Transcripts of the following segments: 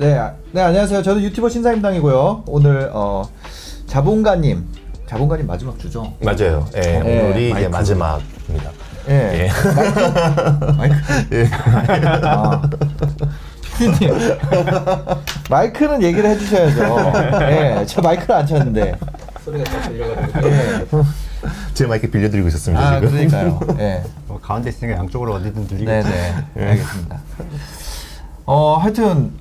네, 아- 네 안녕하세요. 저는 유튜버 신사임당이고요. 오늘 어, 자본가님, 자본가님 마지막 주죠. 맞아요. 예, 네, 오늘이 이제 마이크. 마지막입니다. 예. 예. 마이크. 예. 아. 피디님. 마이크는 얘기를 해주셔야죠. 예, 저 마이크를 안 쳤는데. 소리가 잘 들려가지고. 예. 제 마이크 빌려드리고 있었습니다. 아, 지금. 그러니까요. 예. 뭐 가운데 있으니까 양쪽으로 어디든 들리겠죠. 네네. 알겠습니다. 어, 하여튼,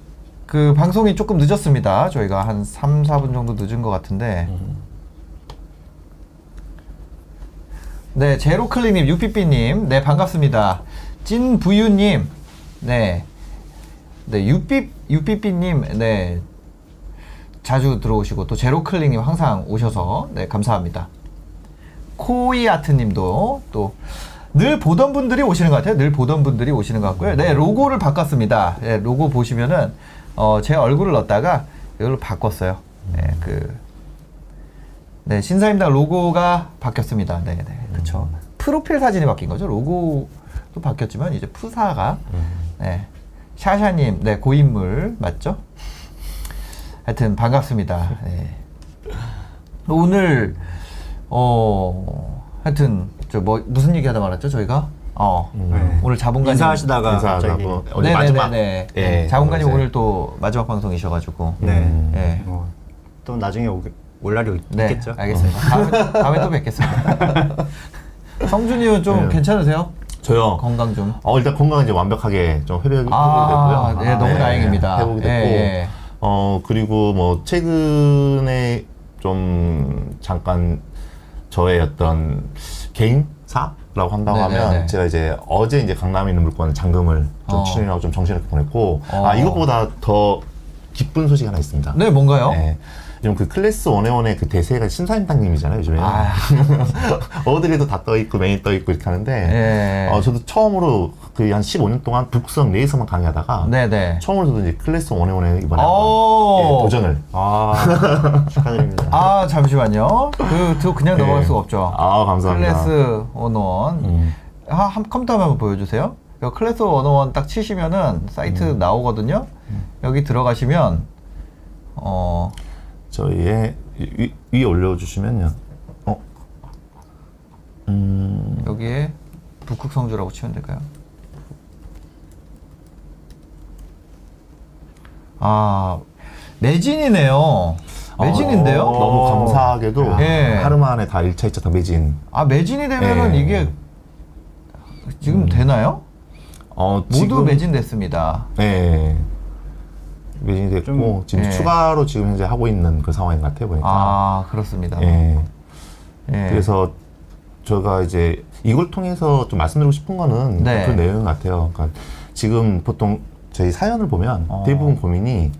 그 방송이 조금 늦었습니다. 저희가 한 3, 4분 정도 늦은 것 같은데. 네, 제로클리님, 유피삐님, 네, 반갑습니다. 찐부유님, 네. 네, 유삐, 유삐삐님, 네. 자주 들어오시고, 또 제로클리님 항상 오셔서, 네, 감사합니다. 코이아트님도 또 늘 보던 분들이 오시는 것 같아요. 늘 보던 분들이 오시는 것 같고요. 네, 로고를 바꿨습니다. 네, 로고 보시면은 어, 제 얼굴을 넣었다가 이걸로 바꿨어요. 네, 그 네, 신사임당 로고가 바뀌었습니다. 네, 네, 그렇죠. 프로필 사진이 바뀐 거죠. 로고도 바뀌었지만 이제 푸사가 네, 샤샤님, 네, 고인물 맞죠? 하여튼 반갑습니다. 네. 오늘 어 하여튼 저 뭐 무슨 얘기하다 말았죠 저희가 어 네. 오늘 자본가님 인사하시다가 갑자기 인사하고 오늘 마지막. 네네네 예, 자본가님 이제. 오늘 또 마지막 방송이셔가지고 네. 음. 예. 뭐, 또 나중에 오, 올 날이 네 있겠죠. 알겠습니다 다음에, 다음에 또 뵙겠습니다 성준이는 좀 네. 괜찮으세요 저요. 건강 좀 어, 일단 건강 이제 완벽하게 좀 회복이 아, 됐고요. 네, 너무 다행입니다. 회복이 됐고, 예, 예. 어 그리고 뭐 최근에 좀 잠깐 저의 어떤 개인사 라고 한다고 네네네. 하면 제가 이제 어제 이제 강남에 있는 물건 잔금을 좀 어. 추진하고 좀 정신없게 보냈고, 어. 아 이것보다 더 기쁜 소식 하나 있습니다. 네 뭔가요? 네. 요즘 그 클래스 원에원의 그 대세가 신사임당님이잖아요, 요즘에. 아, 어디에도 다 떠 있고, 메인 떠 있고 이렇게 하는데, 예. 어, 저도 처음으로 그한 15년 동안 북성 내에서만 강의하다가, 네네 처음으로 저도 이제 클래스 원에원에 이번에 오. 한번, 예, 도전을. 아, 축하드립니다. 아 잠시만요 그, 그 그냥 예. 넘어갈 수가 없죠 아, 감사합니다. 클래스 101 음. 하, 한 컴퓨터 한번 보여주세요. 이 클래스 원원 딱 치시면은 사이트 음. 나오거든요. 여기 들어가시면 어 저희의 위, 위에 올려주시면요. 어? 음, 여기에 북극성주라고 치면 될까요? 아 매진이네요. 매진인데요? 어, 너무 감사하게도 예. 하루 만에 다 1차, 2차 다 매진. 아 매진이 되면은 예. 이게 지금 되나요? 어, 모두 지금- 매진됐습니다. 네. 매진이 됐고, 좀- 지금 예. 추가로 지금 현재 하고 있는 그 상황인 것 같아요, 보니까. 아 그렇습니다. 예. 예. 그래서 제가 이제 이걸 통해서 좀 말씀드리고 싶은 거는 네. 그 내용 같아요. 그러니까 지금 보통 저희 사연을 보면 어. 대부분 고민이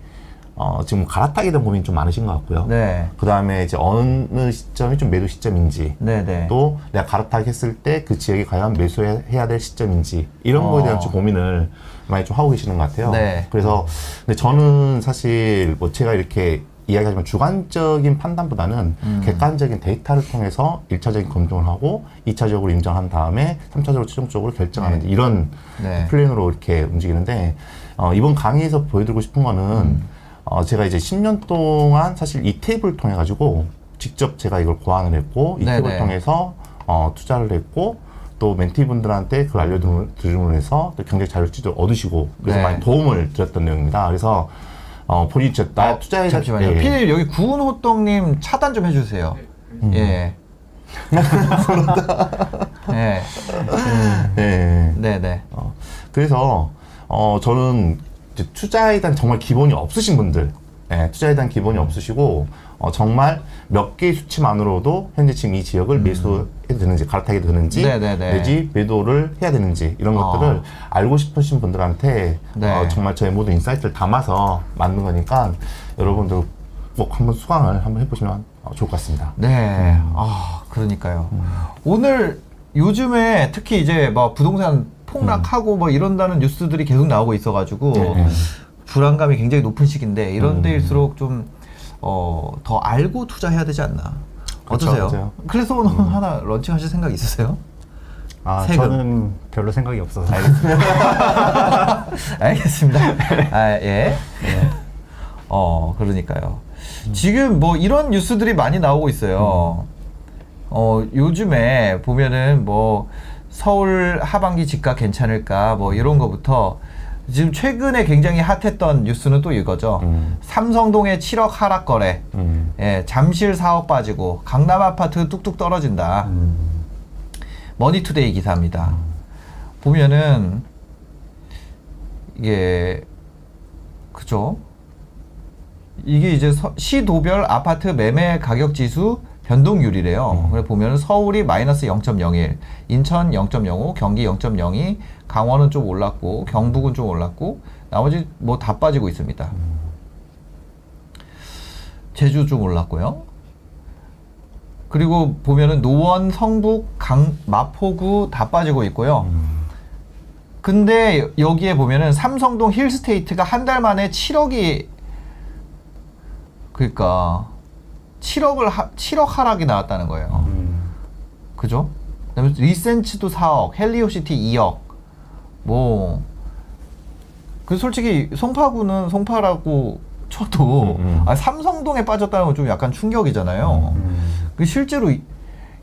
어, 지금 갈아타게 된 고민이 좀 많으신 것 같고요. 네. 그 다음에 이제 어느 시점이 좀 매도 시점인지 네네. 또 내가 갈아타기 했을 때 그 지역에 과연 매수해야 될 시점인지 이런 거에 대한 어. 좀 고민을 많이 좀 하고 계시는 것 같아요. 네. 그래서 근데 저는 사실 뭐 제가 이렇게 이야기하지만 주관적인 판단보다는 음. 객관적인 데이터를 통해서 일차적인 검증을 하고 이차적으로 인정한 다음에 삼차적으로 최종적으로 결정하는 이런 네. 플랜으로 이렇게 움직이는데 어, 이번 강의에서 보여드리고 싶은 거는 음. 어, 제가 이제 10년 동안 사실 이 탭을 통해 가지고 직접 제가 이걸 고안을 했고 이 네네. 탭을 통해서 어, 투자를 했고 또 멘티분들한테 그걸 알려드림으로 해서 또 경제 자율주도 얻으시고 그래서 네. 많이 도움을 드렸던 내용입니다. 그래서 어, 저- 나 어, 투자에 잠시만요. 예. 피디님 여기 구운 호떡님 차단 좀 해주세요. 음. 예. 예. 예. 네네. 어, 그래서 어, 저는 투자에 대한 정말 기본이 없으신 분들, 예, 투자에 대한 기본이 없으시고 어, 정말 몇 개의 수치만으로도 현재 지금 이 지역을 매수해도 되는지 갈아타게 되는지 음. 네네네. 내지 매도를 해야 되는지 이런 어. 것들을 알고 싶으신 분들한테 네. 어, 정말 저의 모든 insight를 담아서 만든 거니까 여러분들 꼭 한번 수강을 한번 해보시면 어, 좋을 것 같습니다. 네. 음. 아, 그러니까요. 오늘 요즘에 특히 이제 뭐 부동산 폭락하고 뭐 이런다는 뉴스들이 계속 나오고 있어가지고 네, 네. 불안감이 굉장히 높은 시기인데 이런 음. 데일수록 좀, 어, 더 알고 투자해야 되지 않나. 그렇죠, 어떠세요? 맞아요. 클래스 오너 하나 런칭하실 생각 있으세요? 아, 세금. 저는 별로 생각이 없어서. 알겠습니다. 아, 예. 어, 그러니까요. 지금 뭐 이런 뉴스들이 많이 나오고 있어요. 어, 요즘에 보면은 뭐 서울 하반기 집값 괜찮을까 뭐 이런 거부터 지금 최근에 굉장히 핫했던 뉴스는 또 이거죠. 음. 삼성동의 7억 하락 거래. 음. 예, 잠실 4억 빠지고 강남 아파트 뚝뚝 떨어진다. 머니투데이 기사입니다. 보면은 이게 그죠? 이게 이제 서- 시도별 아파트 매매 가격 지수 변동률이래요. 그래 보면은 서울이 마이너스 0.01, 인천 0.05, 경기 0.02, 강원은 좀 올랐고 경북은 좀 올랐고 나머지 뭐 다 빠지고 있습니다. 제주 좀 올랐고요. 그리고 보면은 노원, 성북, 강, 마포구 다 빠지고 있고요. 근데 여기에 보면은 삼성동 힐스테이트가 한 달 만에 7억이 그러니까 7억을 하, 7억 하락이 나왔다는 거예요. 음. 그죠? 그다음에 리센츠도 4억, 헬리오시티 2억. 뭐, 그 솔직히 송파구는 송파라고 쳐도 음, 음. 아, 삼성동에 빠졌다는 건 좀 약간 충격이잖아요. 음. 그 실제로 이-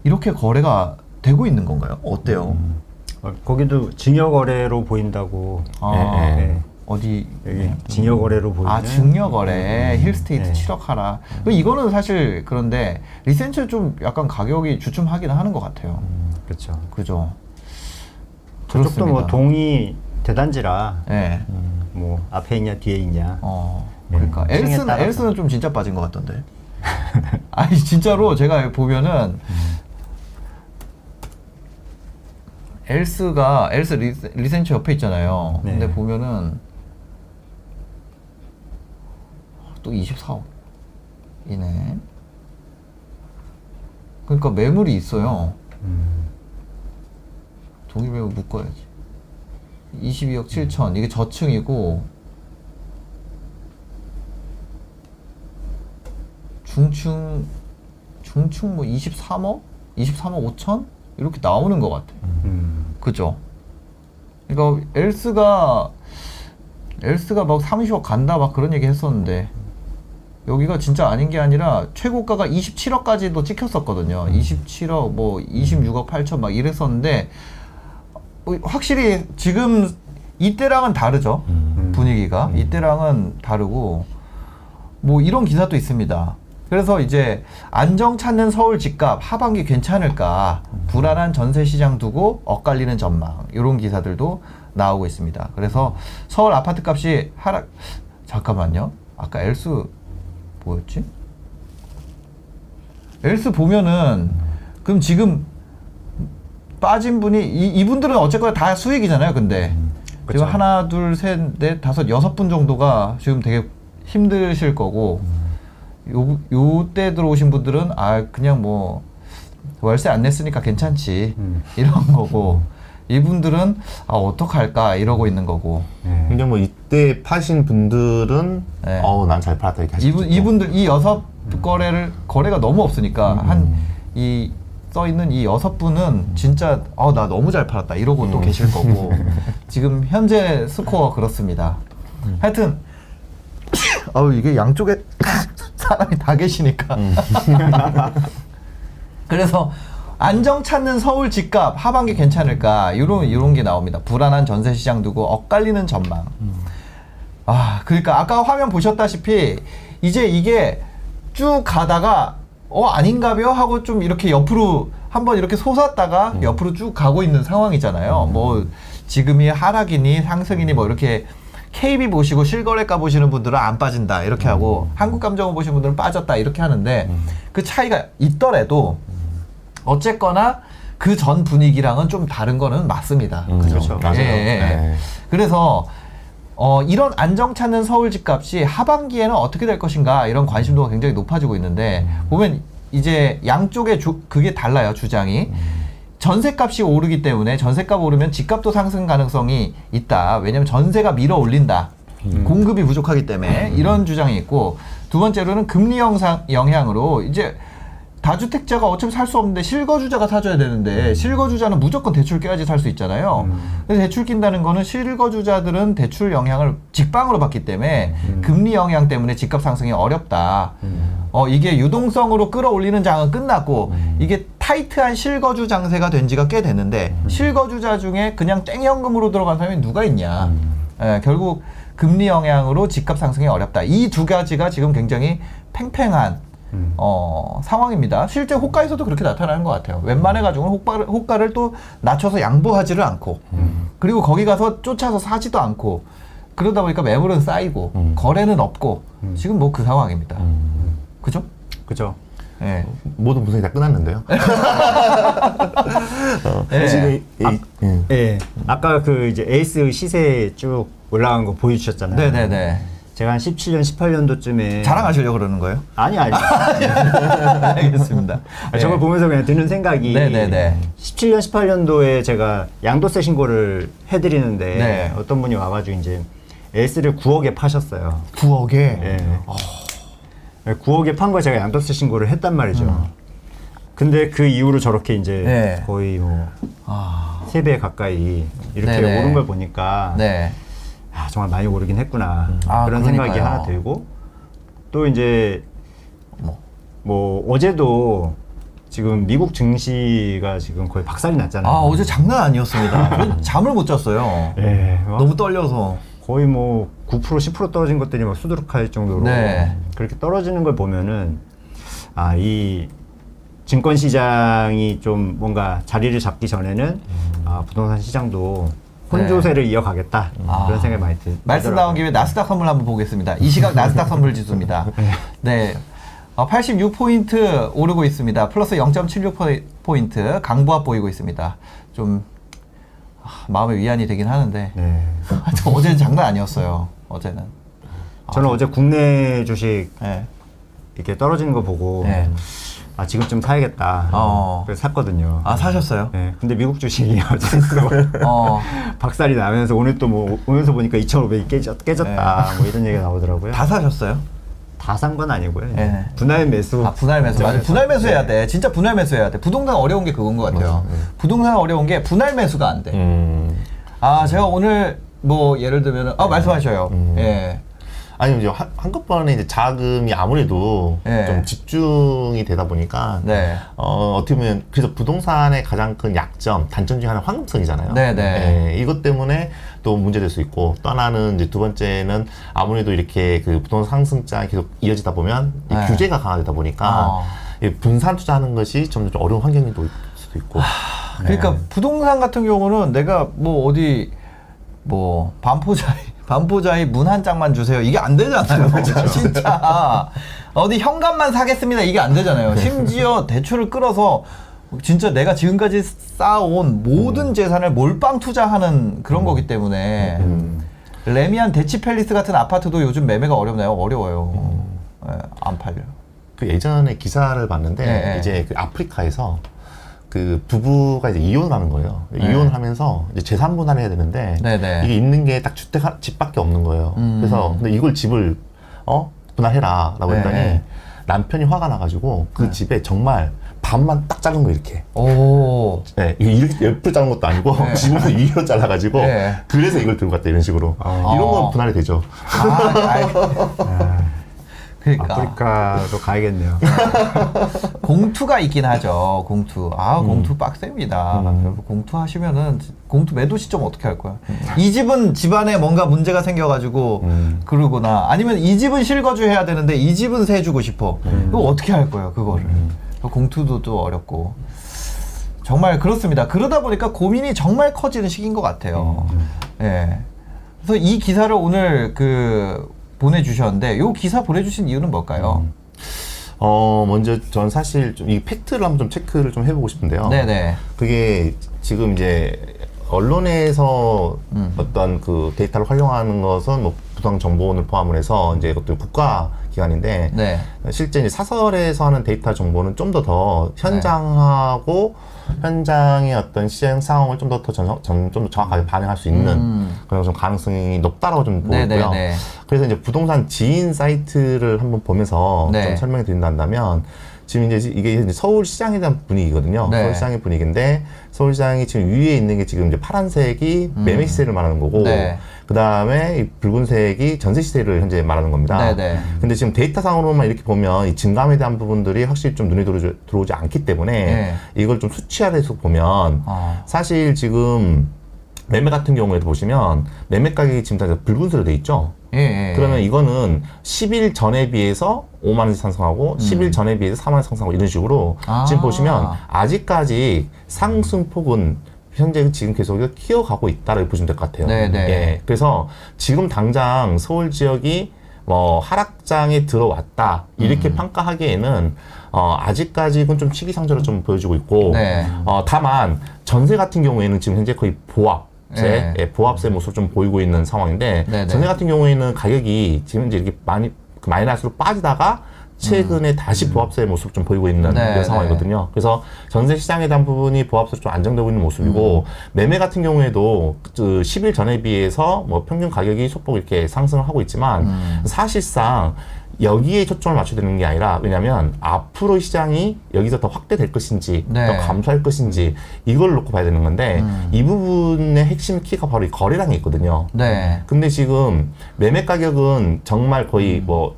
이렇게 거래가 되고 있는 건가요? 어때요? 어, 거기도 증여 거래로 보인다고. 아, 예, 예. 네. 어디 여기 증여 거래로 보이는. 아 증여 거래 힐스테이트 네. 7억 하라. 그 이거는 사실 그런데 리센츠 좀 약간 가격이 주춤하긴 하는 것 같아요. 그렇죠. 그죠? 저쪽도 뭐 동이 대단지라 예. 뭐 앞에 있냐 뒤에 있냐. 어. 네. 그러니까 엘스는 따라서. 엘스는 좀 진짜 빠진 것 같던데. 아니 진짜로 제가 보면은 엘스가 엘스 리센츠 옆에 있잖아요. 네. 근데 보면은 또 24억 이네. 그러니까 매물이 있어요. 음. 동일 매물 묶어야지. 22억 7천 이게 저층이고 중층 중층 뭐 23억 23억 5천 이렇게 나오는 것 같아. 음. 그죠? 그러니까 엘스가 엘스가 막 30억 간다 막 그런 얘기 했었는데 여기가 진짜 아닌 게 아니라 최고가가 27억까지도 찍혔었거든요. 27억 뭐 26억 8천 막 이랬었는데 어, 확실히 지금 이때랑은 다르죠. 음. 분위기가 이때랑은 다르고 뭐 이런 기사도 있습니다. 그래서 이제 안정 찾는 서울 집값 하반기 괜찮을까 불안한 전세 시장 두고 엇갈리는 전망 이런 기사들도 나오고 있습니다. 그래서 서울 아파트 값이 하락 잠깐만요. 아까 엘스 뭐였지? 엘스 보면은 그럼 지금 빠진 분이 이, 이분들은 어쨌거나 다 수익이잖아요. 근데 그쵸. 지금 하나 둘 셋 넷 다섯 여섯 분 정도가 지금 되게 힘드실 거고 요 요 때 들어오신 분들은 아 그냥 뭐 월세 안 냈으니까 괜찮지 음. 이런 거고 이분들은 아 어떡할까 이러고 있는 거고 네. 근데 뭐이 때 파신 분들은 네. 어우 난 잘 팔았다 이렇게 하시죠. 이분 이분들 이 여섯 거래를 거래가 너무 없으니까 음. 한이 써 있는 이 여섯 분은 진짜 어 나 너무 잘 팔았다 이러고 음. 또 계실 거고 지금 현재 스코어 그렇습니다. 음. 하여튼 아우 이게 양쪽에 사람이 다 계시니까 음. 그래서 안정 찾는 서울 집값 하반기 괜찮을까? 이런 이런 게 나옵니다. 불안한 전세 시장 두고 엇갈리는 전망. 아 그러니까 아까 화면 보셨다시피 이제 이게 쭉 가다가 어 아닌가벼? 하고 좀 이렇게 옆으로 한번 이렇게 솟았다가 옆으로 쭉 가고 있는 상황이잖아요. 뭐 지금이 하락이니 상승이니 뭐 이렇게 KB 보시고 실거래가 보시는 분들은 안 빠진다. 이렇게 하고 한국 감정원 보시는 분들은 빠졌다. 이렇게 하는데 그 차이가 있더라도 어쨌거나 그 전 분위기랑은 좀 다른 거는 맞습니다. 음, 그죠? 그렇죠. 맞아요. 예, 예, 예. 네. 그래서 어, 이런 안정 찾는 서울 집값이 하반기에는 어떻게 될 것인가 이런 관심도가 굉장히 높아지고 있는데 보면 이제 양쪽의 주, 그게 달라요 주장이 전세값이 오르기 때문에 전세값 오르면 집값도 상승 가능성이 있다 왜냐면 전세가 밀어 올린다 공급이 부족하기 때문에 이런 주장이 있고 두 번째로는 금리 영상 영향으로 이제 다주택자가 어차피 살 수 없는데 실거주자가 사줘야 되는데 실거주자는 무조건 대출 깨야지 살 수 있잖아요. 그래서 대출 낀다는 거는 실거주자들은 대출 영향을 직방으로 받기 때문에 금리 영향 때문에 집값 상승이 어렵다. 어 이게 유동성으로 끌어올리는 장은 끝났고 이게 타이트한 실거주 장세가 된 지가 꽤 됐는데 실거주자 중에 그냥 땡연금으로 들어간 사람이 누가 있냐. 예, 결국 금리 영향으로 집값 상승이 어렵다. 이 두 가지가 지금 굉장히 팽팽한 어, 상황입니다. 실제 호가에서도 그렇게 나타나는 것 같아요. 웬만해 가지고는 호가를, 호가를 또 낮춰서 양보하지를 않고, 그리고 거기 가서 쫓아서 사지도 않고, 그러다 보니까 매물은 쌓이고, 음. 거래는 없고, 지금 뭐 그 상황입니다. 그죠? 그죠? 예. 모든 분석이 다 끝났는데요. 어, 예. 지금 이, 이- 예. 예. 아까 그 이제 에이스 시세 쭉 올라간 거 보여주셨잖아요. 네네네. 제가 한 17년, 18년도쯤에 자랑하시려고 그러는 거예요? 아니 아니. 알겠습니다. 아, 저걸 보면서 그냥 드는 생각이 네네네. 17년, 18년도에 제가 양도세 신고를 해드리는데 네. 어떤 분이 와가지고 이제 에이스를 9억에 파셨어요. 9억에. 예. 9억에 판 거 제가 양도세 신고를 했단 말이죠. 근데 그 이후로 저렇게 이제 음. 네. 거의 뭐 아, 3배 가까이 이렇게 네네. 오른 걸 보니까 네. 아, 정말 많이 오르긴 했구나. 아, 그런 생각이 그러니까요. 하나 들고 또 이제 뭐. 뭐 어제도 지금 미국 증시가 지금 거의 박살이 났잖아요. 아, 어제 장난 아니었습니다. 잠을 못 잤어요. 예, 막 너무 떨려서. 거의 뭐 9% 10% 떨어진 것들이 막 수두룩할 정도로 네. 그렇게 떨어지는 걸 보면은 아 이 증권 시장이 좀 뭔가 자리를 잡기 전에는 아 부동산 시장도 혼조세를 이어가겠다 음. 아. 그런 생각이 많이 들. 말씀 나온 김에 나스닥 선물 한번 보겠습니다. 이 시각 나스닥 선물 지수입니다. 네. 어, 86포인트 오르고 있습니다. 플러스 0.76포인트 강보합 보이고 있습니다. 좀 아, 마음의 위안이 되긴 하는데 네. 어제는 장난 아니었어요. 어제는. 저는 어제 국내 주식 네. 이렇게 떨어지는 거 보고 네. 아 지금쯤 사야겠다. 어. 그래서 샀거든요. 아 사셨어요? 네. 근데 미국 주식이 어제 또 어. 박살이 나면서 오늘 또 뭐 오면서 보니까 2,500이 깨졌, 깨졌다. 뭐 이런 얘기가 나오더라고요. 다 사셨어요? 다 산 건 아니고요. 네. 분할 매수. 아 분할 매수 맞아. 분할 매수 해야 돼. 진짜 분할 매수 해야 돼. 부동산 어려운 게 그건 것 같아요. 부동산 어려운 게 분할 매수가 안 돼. 음. 아 제가 오늘 뭐 예를 들면 아 말씀하셔요. 음. 예. 아니 이제 한, 한꺼번에 이제 자금이 아무래도 네. 좀 집중이 되다 보니까 네. 어, 어떻게 보면 그래서 부동산의 가장 큰 약점 단점 중에 하나는 황금성이잖아요. 네, 네. 예, 이것 때문에 또 문제될 수 있고 또 하나는 이제 두 번째는 아무래도 이렇게 그 부동산 상승장이 계속 이어지다 보면 이 네. 규제가 강화되다 보니까 어. 이 분산 투자하는 것이 점점 좀 어려운 환경이 될 수도 있고. 그러니까 네. 부동산 같은 경우는 내가 뭐 어디 뭐 반포자이 반포자이 문한 장만 주세요. 이게 안 되잖아요. 진짜 어디 현관만 사겠습니다. 이게 안 되잖아요. 심지어 대출을 끌어서 진짜 내가 지금까지 쌓아온 모든 재산을 몰빵 투자하는 그런 거기 때문에 음. 레미안 대치 팰리스 같은 아파트도 요즘 매매가 어렵나요? 어려워요. 예, 안 팔려. 그 예전에 기사를 봤는데 네, 네. 이제 그 아프리카에서 그 부부가 이제 이혼하는 거예요. 네. 이혼하면서 이제 재산 분할을 해야 되는데 네, 네. 이게 있는 게 딱 주택 한- 집밖에 없는 거예요. 음. 그래서 근데 이걸 집을 어 분할해라라고 네, 했더니 네. 남편이 화가 나가지고 그 집에 정말 반만 딱 자른 거 이렇게. 오. 네, 이렇게 옆으로 자른 것도 아니고 네. 지붕을 위로 잘라가지고 네. 그래서 이걸 들고 갔다 이런 식으로 아. 이런 어. 건 분할이 되죠. 아, 그러니까 아프리카로 가야겠네요. 공투가 있긴 하죠. 공투. 아, 공투 빡셉니다. 음. 공투 하시면은 공투 매도 시점 어떻게 할 거야? 이 집은 집안에 뭔가 문제가 생겨가지고 음. 그러거나 아니면 이 집은 실거주 해야 되는데 이 집은 세 주고 싶어. 이거 어떻게 할 거예요, 그거를? 공투도 또 어렵고. 정말 그렇습니다. 그러다 보니까 고민이 정말 커지는 시기인 것 같아요. 예. 그래서 이 기사를 오늘 그 보내주셨는데, 이 기사 보내주신 이유는 뭘까요? 어 먼저 전 사실 좀 이 팩트를 한번 좀 체크를 좀 해보고 싶은데요. 네네. 그게 지금 이제 언론에서 음. 어떤 그 데이터를 활용하는 것은 뭐 부동정보원을 포함을 해서 이제 어떤 국가 기관인데 네. 실제 이제 사설에서 하는 데이터 정보는 좀 더더 네. 현장하고 현장의 어떤 시장 상황을 좀 더 더좀더 정확하게 반영할 수 있는 음. 그런 좀 가능성이 높다라고 좀 보고요. 네네네. 그래서 이제 부동산 지인 사이트를 한번 보면서 네. 좀 설명해 드린다면 지금 이제 이게 이제 서울 시장에 대한 분위기거든요. 네. 서울 시장의 분위기인데 서울 시장이 지금 위에 있는 게 지금 이제 파란색이 매매 시세를 말하는 거고 음. 네. 그 다음에 이 붉은색이 전세 시세를 현재 말하는 겁니다. 네, 네. 근데 지금 데이터상으로만 이렇게 보면 이 증감에 대한 부분들이 확실히 좀 눈에 들어오지, 들어오지 않기 때문에 네. 이걸 좀 수치화해서 보면 어. 사실 지금 매매 같은 경우에도 보시면 매매 가격이 지금 다 붉은색으로 돼 있죠. 예, 예. 그러면 이거는 10일 전에 비해서 5만 원씩 상승하고 10일 전에 비해서 4만 원 상승하고 이런 식으로 음. 아. 지금 보시면 아직까지 상승폭은 현재 지금 계속 키워가고 있다라고 보시면 될 것 같아요. 네, 네. 예. 그래서 지금 당장 서울 지역이 뭐 하락장에 들어왔다 이렇게 음. 평가하기에는 어 아직까지는 좀 시기상조로 좀 보여주고 있고 네. 어 다만 전세 같은 경우에는 지금 현재 거의 보합 세, 네. 예, 보합세 모습을 좀 보이고 있는 상황인데 네, 네. 전세 같은 경우에는 가격이 지금 이제 이렇게 많이 그 마이너스로 빠지다가 최근에 다시 보합세 모습 좀 보이고 있는 음. 네, 이런 상황이거든요. 그래서 전세 시장에 대한 부분이 보합세로 좀 안정되고 있는 모습이고 음. 매매 같은 경우에도 그 10일 전에 비해서 뭐 평균 가격이 소폭 이렇게 상승을 하고 있지만 음. 사실상 여기에 초점을 맞춰야 되는 게 아니라 왜냐하면 앞으로 시장이 여기서 더 확대될 것인지 네. 더 감소할 것인지 이걸 놓고 봐야 되는 건데 음. 이 부분의 핵심 키가 바로 이 거래량이 있거든요. 네. 근데 지금 매매 가격은 정말 거의 뭐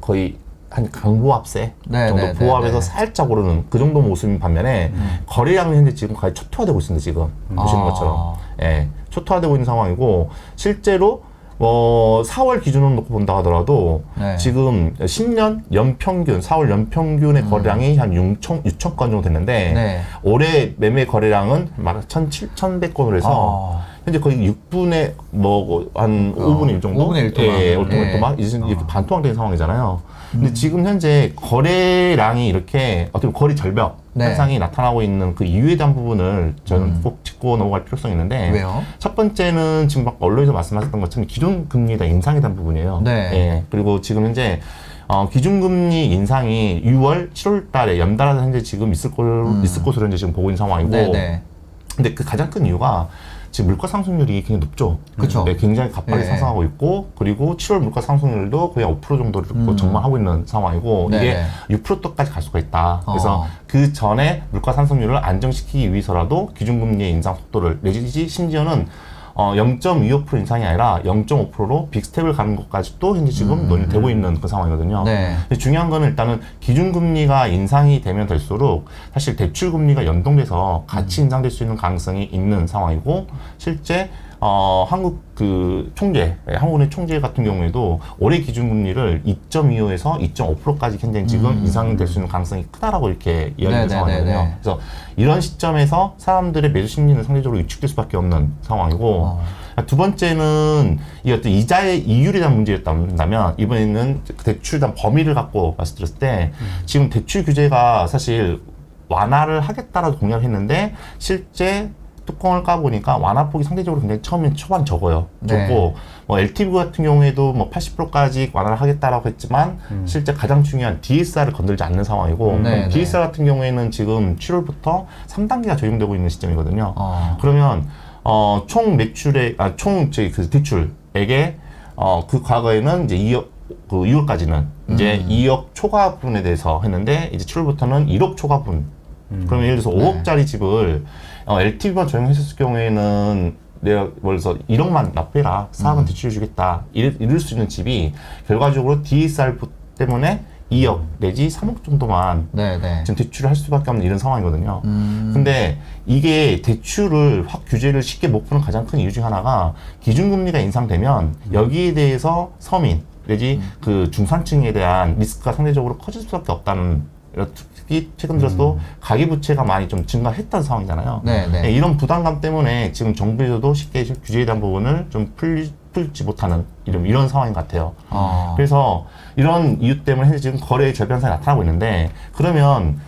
거의 한 강보합세 네, 정도 네, 보합에서 네, 네. 살짝 오르는 그 정도 모습인 반면에 거래량은 현재 지금 거의 초토화되고 있습니다 지금 보시는 아. 것처럼 예 초토화되고 있는 상황이고 실제로 어 4월 기준으로 놓고 본다 하더라도 네. 지금 10년 연평균 4월 연평균의 거래량이 한 6천 6천 건 정도 됐는데 음. 네. 올해 매매 거래량은 막 1,700 건으로 해서 아. 현재 거의 6분의 뭐한 어, 5분의 1 정도? 5분의 1 동안. 예, 5분의 예. 1 동안 이제 이렇게 반토막된 상황이잖아요. 음. 근데 지금 현재 거래량이 이렇게 어떻게 보면 거래 절벽 네. 음. 현상이 나타나고 있는 그 이유에 대한 부분을 저는 꼭 짚고 넘어갈 필요성이 있는데 왜요? 첫 번째는 지금 막 언론에서 말씀하셨던 것처럼 기존 금리에 대한 인상에 대한 부분이에요. 네. 예. 그리고 지금 현재 어, 기준금리 인상이 6월, 7월 달에 연달아서 현재 지금 있을 걸, 있을 것으로 현재 지금 보고 있는 상황이고. 음. 네네. 근데 그 가장 큰 이유가 지금 물가 상승률이 굉장히 높죠. 그쵸. 네, 굉장히 가파르게 예. 상승하고 있고 그리고 7월 물가 상승률도 거의 5% 정도를 음. 전망하고 있는 상황이고 네네. 이게 6%대까지 갈 수가 있다. 그래서 어. 그 전에 물가 상승률을 안정시키기 위해서라도 기준금리의 인상 속도를 내지 심지어는 어, 0.25% 인상이 아니라 0.5%로 빅스텝을 가는 것까지도 현재 지금 논의되고 있는 그 상황이거든요. 음. 네. 중요한 거는 일단은 기준금리가 인상이 되면 될수록 사실 대출금리가 연동돼서 같이 인상될 수 있는 가능성이 있는 상황이고 실제 어, 한국 그 총재, 예, 한국은행 총재 같은 경우에도 올해 기준금리를 2.25에서 2.5%까지 현재 지금 인상될 수 있는 가능성이 크다라고 이렇게 이야기하는 음. 네네네네. 상황이거든요. 그래서 이런 시점에서 사람들의 매수 심리는 상대적으로 위축될 수밖에 없는 상황이고 어. 두 번째는 이 어떤 이자의 이율에 대한 문제였다면 이번에는 그 대출에 대한 범위를 갖고 말씀드렸을 때 지금 대출 규제가 사실 완화를 하겠다라고 공약을 했는데 실제 뚜껑을 까보니까 완화폭이 상대적으로 굉장히 처음엔 초반 적어요. 네. 적고 뭐 LTV 같은 경우에도 뭐 80%까지 완화를 하겠다라고 했지만 실제 가장 중요한 DSR을 건들지 않는 상황이고 음. 네, 네. DSR 같은 경우에는 지금 7월부터 3단계가 적용되고 있는 시점이거든요. 어. 그러면 어, 총 매출의 아, 총 저희 그 대출액에 어, 그 과거에는 이제 2억 그 2월까지는 이제 2억 초과 분에 대해서 했는데 이제 7월부터는 1억 초과분. 그러면 예를 들어서 5억짜리 집을 어, LTV만 적용했을 경우에는 내가 그래서 1억만 납부해라 사업은 대출해 주겠다 이럴, 이럴 수 있는 집이 결과적으로 DSR 때문에 2억 내지 3억 정도만 네네. 지금 대출을 할 수밖에 없는 이런 상황이거든요. 음. 근데 이게 대출을 확 규제를 쉽게 못 푸는 가장 큰 이유 중 하나가 기준금리가 인상되면 여기에 대해서 서민 내지 음. 그 중산층에 대한 리스크가 상대적으로 커질 수밖에 없다는 특히 최근 들어서 도 가계부채가 많이 좀 증가했던 상황이잖아요. 음. 네, 네. 네, 이런 부담감 때문에 지금 정부에서도 쉽게 규제에 대한 부분을 좀 풀, 풀지 못하는 이런, 이런 상황인 것 같아요. 어. 그래서 이런 이유 때문에 현재 지금 거래의 절변상이 나타나고 있는데 그러면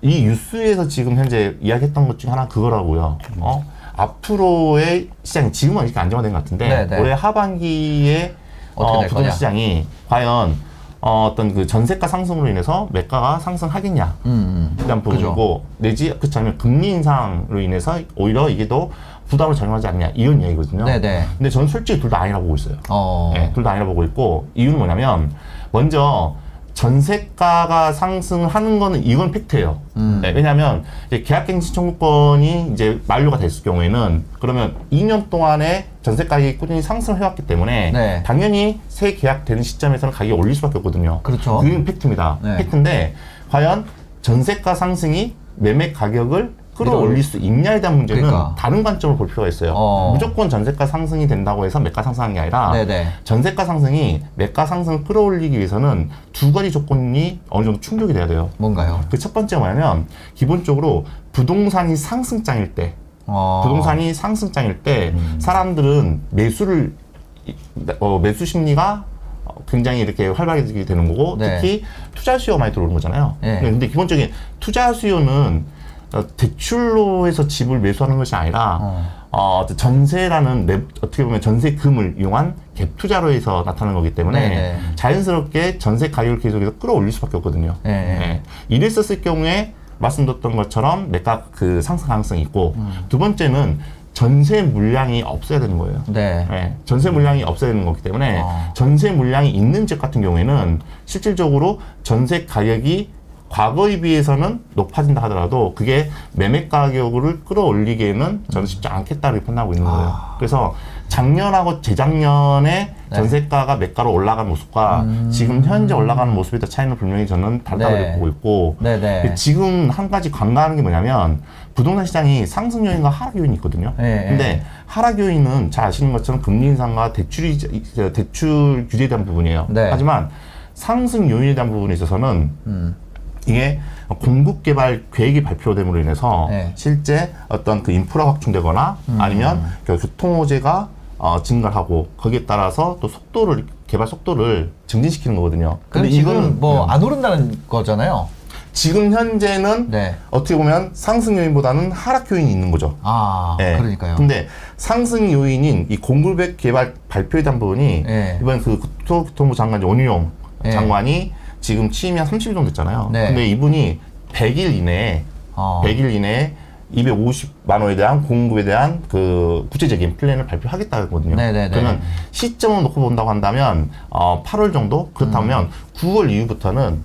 이 뉴스에서 지금 현재 이야기했던 것 중에 하나 그거라고요. 어? 앞으로의 시장이 지금은 이렇게 안정화된 것 같은데 네, 네. 올해 하반기에 어떻게 어, 될 부동산 거냐? 시장이 과연 어, 어떤 그 전세가 상승으로 인해서 매가가 상승하겠냐 음, 음. 대한 부분이고 내지 그렇지 않으면 금리 인상으로 인해서 오히려 이게 더 부담을 적용하지 않냐 이런 이야기거든요. 네네. 근데 저는 솔직히 둘 다 아니라고 보고 있어요. 어. 네, 둘다 아니라 보고 있고 이유는 뭐냐면 먼저 전세가가 상승하는 거는 이건 팩트예요. 음. 네, 왜냐하면 이제 계약갱신 청구권이 이제 만료가 됐을 경우에는 그러면 2년 동안에 전세 가격이 꾸준히 상승해왔기 때문에 네. 당연히 새 계약되는 시점에서는 가격이 올릴 수밖에 없거든요. 그렇죠. 그게 팩트입니다. 네. 팩트인데 과연 전세가 상승이 매매 가격을 끌어올릴 수 있냐에 대한 문제는 그러니까. 다른 관점을 볼 필요가 있어요. 어. 무조건 전세가 상승이 된다고 해서 매가 상승하는 게 아니라 네네. 전세가 상승이 매가 상승을 끌어올리기 위해서는 두 가지 조건이 어느 정도 충족이 돼야 돼요. 뭔가요? 그 첫 번째 뭐냐면 기본적으로 부동산이 상승장일 때 어. 부동산이 상승장일 때 사람들은 매수를 이- 어, 매수 심리가 어, 굉장히 이렇게 활발해지게 되는 거고 네. 특히 투자 수요가 많이 들어오는 거잖아요. 네. 근데, 기본적인 투자 수요는 어, 대출로 해서 집을 매수하는 것이 아니라 어. 어, 전세라는 내- 어떻게 보면 전세금을 이용한 갭 투자로 해서 나타나는 거기 때문에 네네. 자연스럽게 전세 가격을 계속해서 끌어올릴 수밖에 없거든요. 네. 네. 이랬었을 경우에 말씀드렸던 것처럼 매가 그 상승 가능성이 있고 음. 두 번째는 전세 물량이 없어야 되는 거예요. 네. 네, 전세 물량이 없어야 되는 거기 때문에 어. 전세 물량이 있는 지역 같은 경우에는 실질적으로 전세 가격이 과거에 비해서는 높아진다 하더라도 그게 매매 가격을 끌어올리기에는 저는 쉽지 않겠다 이렇게 판단하고 있는 거예요. 아. 그래서 작년하고 재작년에 네. 음. 전세가가 매가로 올라간 모습과 지금 현재 올라가는 모습에 대 차이는 분명히 저는 다르다고 네. 보고 있고 네네. 지금 한 가지 간과하는 게 뭐냐면 부동산 시장이 상승 요인과 하락 요인이 있거든요. 네, 근데 네. 하락 요인은 잘 아시는 것처럼 금리 인상과 대출이 대출 규제에 대한 부분이에요. 네. 하지만 상승 요인에 대한 부분에 있어서는 음. 이게 공급 개발 계획이 발표됨으로 인해서 네. 음. 실제 어떤 그 인프라 확충되거나 아니면 그 교통 호재가 어, 증가하고 거기에 따라서 또 속도를 개발 속도를 증진시키는 거거든요. 근데 지금 이거는 뭐 네. 안 오른다는 거잖아요. 지금 현재는 네. 어떻게 보면 상승 요인보다는 하락 요인이 있는 거죠. 아, 예. 그러니까요. 근데 상승 요인인 이 공급액 개발 발표에 대한 부분이 예. 이번 그 국토교통부 장관 원희룡 예. 장관이 지금 취임이 한 30일 정도 됐잖아요. 네. 근데 이분이 100일 이내에 어. 100일 이내에 250만 원에 대한 공급에 대한 그 구체적인 플랜을 발표하겠다 했거든요. 네네네. 그러면 시점을 놓고 본다고 한다면 어, 8월 정도 그렇다면 음. 9월 이후부터는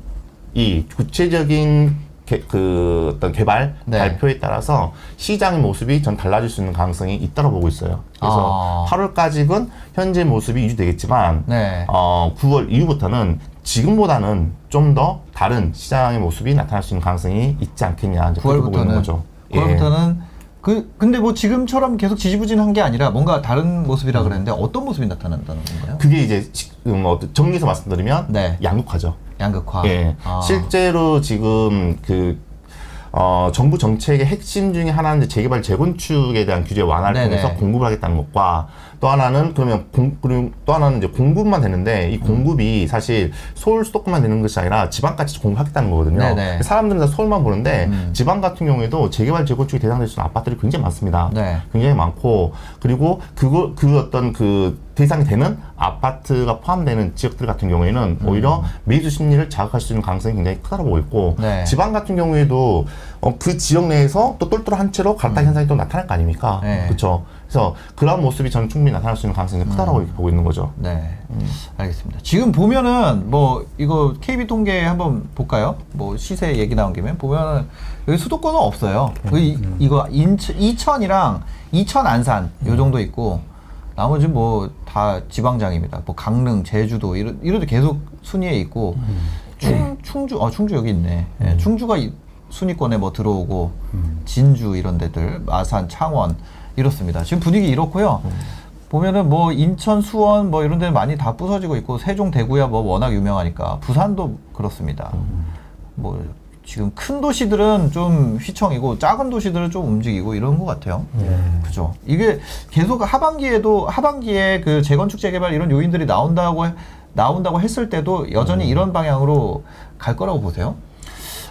이 구체적인 개, 그 어떤 개발 네. 발표에 따라서 시장의 모습이 전 달라질 수 있는 가능성이 있다고 보고 있어요. 그래서 아. 8월까지는 현재 모습이 유지되겠지만 네. 어, 9월 이후부터는 지금보다는 좀 더 다른 시장의 모습이 나타날 수 있는 가능성이 있지 않겠냐 이제 그렇게 보고 있는 9월부터는 거죠. 예. 9월부터는 그 근데 뭐 지금처럼 계속 지지부진한 게 아니라 뭔가 다른 모습이라 그랬는데 어떤 모습이 나타난다는 건가요? 그게 이제 시- 음, 어, 정리해서 말씀드리면 네. 양극화죠. 양극화. 예. 아. 실제로 지금 그 어, 정부 정책의 핵심 중에 하나는 재개발 재건축에 대한 규제 완화를 네네. 통해서 공급을 하겠다는 것과 또 하나는 그러면 공, 그리고 또 하나는 이제 공급만 되는데 이 공급이 사실 서울 수도권만 되는 것이 아니라 지방까지 공급하겠다는 거거든요. 네네. 사람들은 다 서울만 보는데 음. 지방 같은 경우에도 재개발 재건축이 대상될 수 있는 아파트들이 굉장히 많습니다. 네. 굉장히 많고 그리고 그거 그 어떤 그 대상이 되는 아파트가 포함되는 지역들 같은 경우에는 오히려 매수 심리를 자극할 수 있는 가능성이 굉장히 크다고 보고 있고 네. 지방 같은 경우에도 어, 그 지역 내에서 또 똘똘한 채로 갈등 현상이 또 나타날 거 아닙니까? 네. 그렇죠. 그래서 그런 모습이 저는 충분히 나타날 수 있는 가능성이 크다라고 이렇게 보고 있는 거죠. 네. 알겠습니다. 지금 보면은 뭐 이거 KB 통계 한번 볼까요? 뭐 시세 얘기 나온 김에 보면은 여기 수도권은 없어요. 그 이, 이거 인천, 이천이랑 이천 안산 요 정도 있고 나머지 뭐 다 지방장입니다. 뭐 강릉, 제주도 이런 이런데 계속 순위에 있고 충, 충주 어 충주 여기 있네. 예, 충주가 이- 순위권에 뭐 들어오고 진주 이런 데들 마산, 창원 이렇습니다. 지금 분위기 이렇고요. 보면은 뭐 인천, 수원 뭐 이런 데는 많이 다 부서지고 있고 세종, 대구야 뭐 워낙 유명하니까 부산도 그렇습니다. 뭐 지금 큰 도시들은 좀 휘청이고 작은 도시들은 좀 움직이고 이런 것 같아요. 그죠? 이게 계속 하반기에도 하반기에 그 재건축 재개발 이런 요인들이 나온다고 해- 나온다고 했을 때도 여전히 이런 방향으로 갈 거라고 보세요?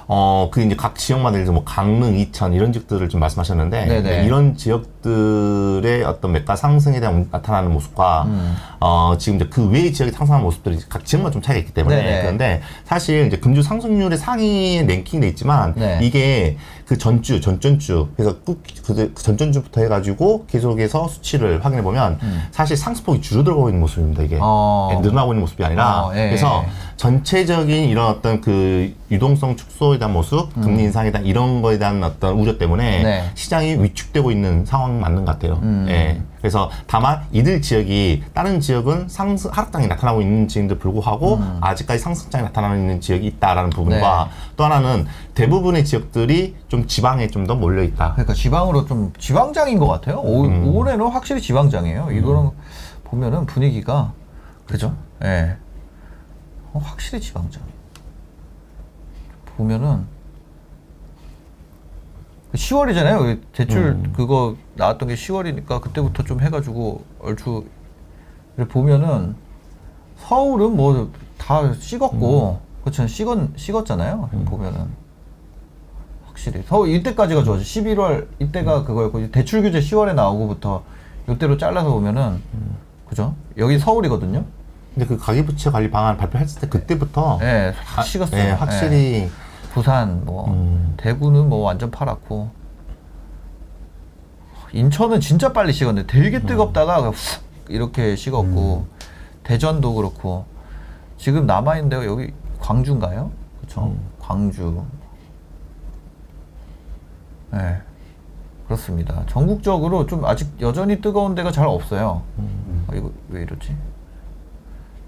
어, 그 이제 각 지역마다 예를 들어 뭐 강릉, 이천 이런 지역들을 좀 말씀하셨는데 네네. 네, 이런 지역들 지역들의 어떤 매가 상승에 대한 나타나는 모습과 음. 어, 지금 이제 그 외의 지역이 상승하는 모습들이 각 지역마다 좀 차이가 있기 때문에 네네. 그런데 사실 이제 금주 상승률의 상위에 랭킹돼 있지만 네. 이게 그 전주, 전전주 그래서 꾹 그, 그 전전주부터 해가지고 계속해서 수치를 확인해 보면 사실 상승폭이 줄어들고 있는 모습입니다 이게 음. 어. 예, 늘어나고 있는 모습이 아니라 어, 예, 그래서 예. 전체적인 이런 어떤 그 유동성 축소에 대한 모습, 금리 인상에 대한 이런 거에 대한 어떤 우려 때문에 음. 네. 시장이 위축되고 있는 상황 맞는 것 같아요. 음. 예. 그래서 다만 이들 지역이 다른 지역은 상승 하락장이 나타나고 있는 지역인데 불구하고 음. 아직까지 상승장이 나타나고 있는 지역이 있다라는 부분과 또 하나는 대부분의 지역들이 좀 지방에 좀 더 몰려 있다. 그러니까 지방으로 좀 지방장인 것 같아요. 올, 음. 올해는 확실히 지방장이에요. 이거는 보면은 분위기가 그죠? 예. 어, 확실히 지방장. 보면은 10월이잖아요. 대출 음. 그거 나왔던 게 10월이니까 그때부터 좀 해가지고 얼추 를 보면은 서울은 뭐 다 식었고 그렇죠 식었 식었잖아요. 보면은 확실히 서울 이때까지가 좋아지 11월 이때가 그거였고 이제 대출 규제 10월에 나오고부터 이때로 잘라서 보면은 그죠? 여기 서울이거든요. 근데 그 가계부채 관리 방안 발표했을 때 그때부터 예, 아, 확 식었어요. 예, 예. 확실히 부산 뭐 음. 대구는 뭐 완전 파랗고 인천은 진짜 빨리 식었네. 되게 뜨겁다가 그냥 훅 이렇게 식었고 대전도 그렇고 지금 남아 있는 데가 여기 광주인가요? 그렇죠. 광주. 네. 그렇습니다. 전국적으로 좀 아직 여전히 뜨거운 데가 잘 없어요. 아, 이거 왜 이러지?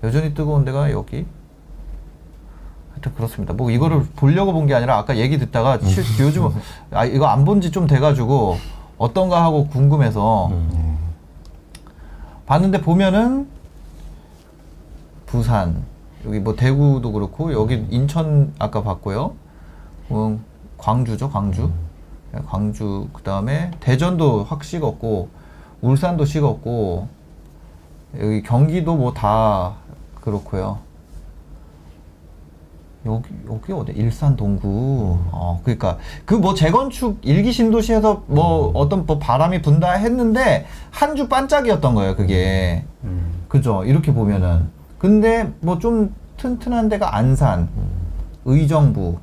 여전히 뜨거운 데가 여기. 하여튼 그렇습니다. 뭐 이거를 보려고 본 게 아니라 아까 얘기 듣다가 실- 요즘 아 이거 안 본 지 좀 돼가지고 어떤가 하고 궁금해서 봤는데 보면은 부산 여기 뭐 대구도 그렇고 여기 인천 아까 봤고요. 음, 광주죠 광주. 네, 광주 그 다음에 대전도 확 식었고 울산도 식었고 여기 경기도 뭐 다 그렇고요. 여기 여기 어디 일산 동구 어 그러니까 그 뭐 재건축 일기 신도시에서 뭐 어떤 뭐 바람이 분다 했는데 한 주 반짝이었던 거예요 그게 그죠 이렇게 보면은 근데 뭐 좀 튼튼한 데가 안산 의정부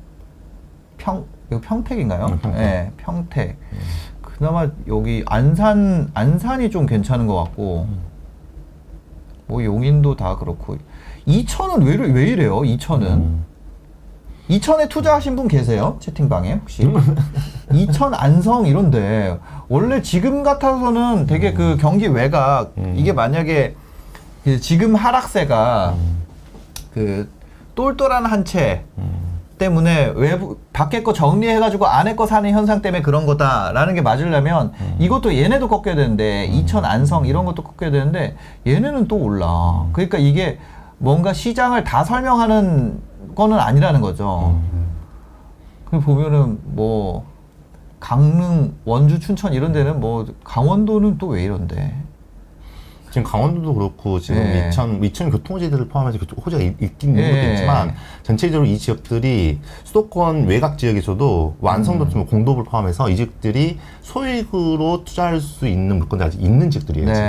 평 이거 평택인가요? 음, 평택. 네, 평택. 그나마 여기 안산 안산이 좀 괜찮은 것 같고 뭐 용인도 다 그렇고 이천은 왜, 이래- 왜 이래요? 이천은 음. 이천에 투자하신 분 계세요? 채팅방에 혹시? 이천 안성 이런데. 원래 지금 같아서는 되게 그 경기 외곽 이게 만약에 그 지금 하락세가 그 똘똘한 한 채 때문에 외부 밖에 거 정리해가지고 안에 거 사는 현상 때문에 그런 거다라는 게 맞으려면 이것도 얘네도 꺾여야 되는데 이천 안성 이런 것도 꺾여야 되는데 얘네는 또 올라. 그러니까 이게 뭔가 시장을 다 설명하는 거는 아니라는 거죠. 그 보면은 뭐 강릉, 원주, 춘천 이런 데는 뭐 강원도는 또 왜 이런데? 지금 강원도도 그렇고 지금 예. 이천 이천 교통호재들을 포함해서 호재가 있- 있긴 있는 예. 것도 있지만 전체적으로 이 지역들이 수도권 외곽 지역에서도 완성도 음. 공도를 포함해서 이 지역들이 소액으로 투자할 수 있는 물건들이 아직 있는 지역들이에요 지금.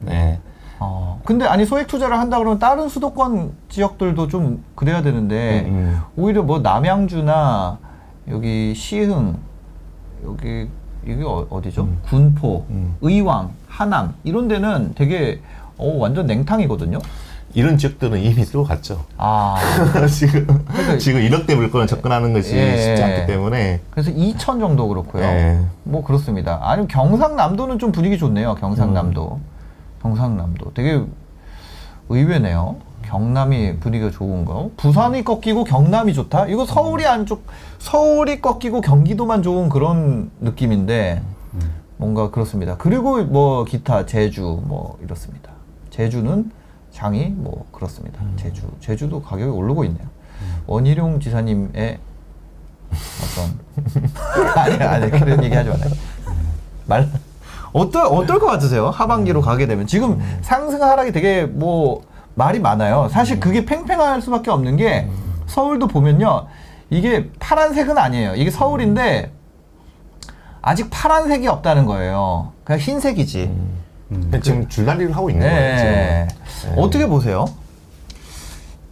네. 네. 어. 근데 아니 소액 투자를 한다 그러면 다른 수도권 지역들도 좀 그래야 되는데 음, 음. 오히려 뭐 남양주나 여기 시흥 여기 이게 어, 어디죠? 군포, 음. 의왕, 하남 이런 데는 되게 어, 완전 냉탕이거든요. 이런 지역들은 이미 들어갔죠. 아 지금 그러니까- 지금 1억대 물건을 접근하는 것이 예. 쉽지 않기 때문에 그래서 2천 정도 그렇고요. 예. 뭐 그렇습니다. 아니면 경상남도는 좀 분위기 좋네요. 경상남도, 경상남도 되게 의외네요. 경남이 분위기가 좋은 거. 부산이 꺾이고 경남이 좋다. 이거 서울이 안쪽 서울이 꺾이고 경기도만 좋은 그런 느낌인데 뭔가 그렇습니다. 그리고 뭐 기타 제주 뭐 이렇습니다. 제주는 장이 뭐 그렇습니다. 제주 제주도 가격이 오르고 있네요. 원희룡 지사님의 어떤 아니 아니 그런 얘기 하지 말아요. 말 어떨 어떨 것 같으세요? 하반기로 가게 되면 지금 상승 하락이 되게 뭐 말이 많아요. 사실 그게 팽팽할 수밖에 없는 게 서울도 보면요. 이게 파란색은 아니에요. 이게 서울인데 아직 파란색이 없다는 거예요. 그냥 흰색이지. 근데 지금 줄다리를 하고 있는 거예요. 네. 어떻게 보세요?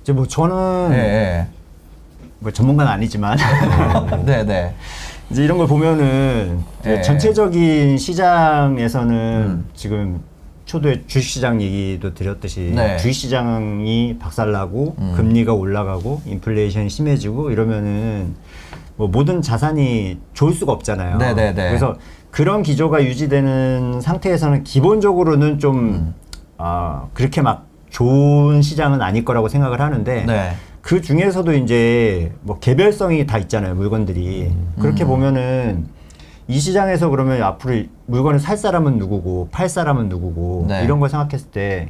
이제 뭐 저는 네. 뭐 전문가는 아니지만 네, 네. 이제 이런 걸 보면은 예. 전체적인 시장에서는 음. 지금 초도에 주식시장 얘기도 드렸듯이 네. 주식시장이 박살나고 음. 금리가 올라가고 인플레이션이 심해지고 이러면은 뭐 모든 자산이 좋을 수가 없잖아요. 네, 네, 네. 그래서 그런 기조가 유지되는 상태에서는 기본적으로는 좀 음. 아, 그렇게 막 좋은 시장은 아닐 거라고 생각을 하는데 네. 그 중에서도 이제 뭐 개별성이 다 있잖아요 물건들이 그렇게 보면은 이 시장에서 그러면 앞으로 물건을 살 사람은 누구고 팔 사람은 누구고 네. 이런 걸 생각했을 때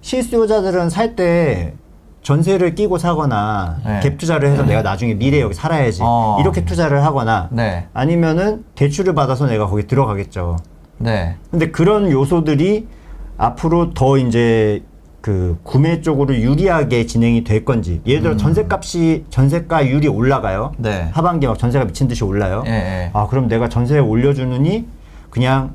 실수요자들은 살 때 전세를 끼고 사거나 네. 갭 투자를 해서 내가 나중에 미래에 여기 살아야지 어. 이렇게 투자를 하거나 네. 아니면은 대출을 받아서 내가 거기 들어가겠죠. 네. 근데 그런 요소들이 앞으로 더 이제 그 구매 쪽으로 유리하게 진행이 될 건지 예를 들어 전세값이 전세가율이 올라가요. 음. 네. 하반기 막 전세가 미친 듯이 올라요. 예, 예. 아 그럼 내가 전세 올려주느니 그냥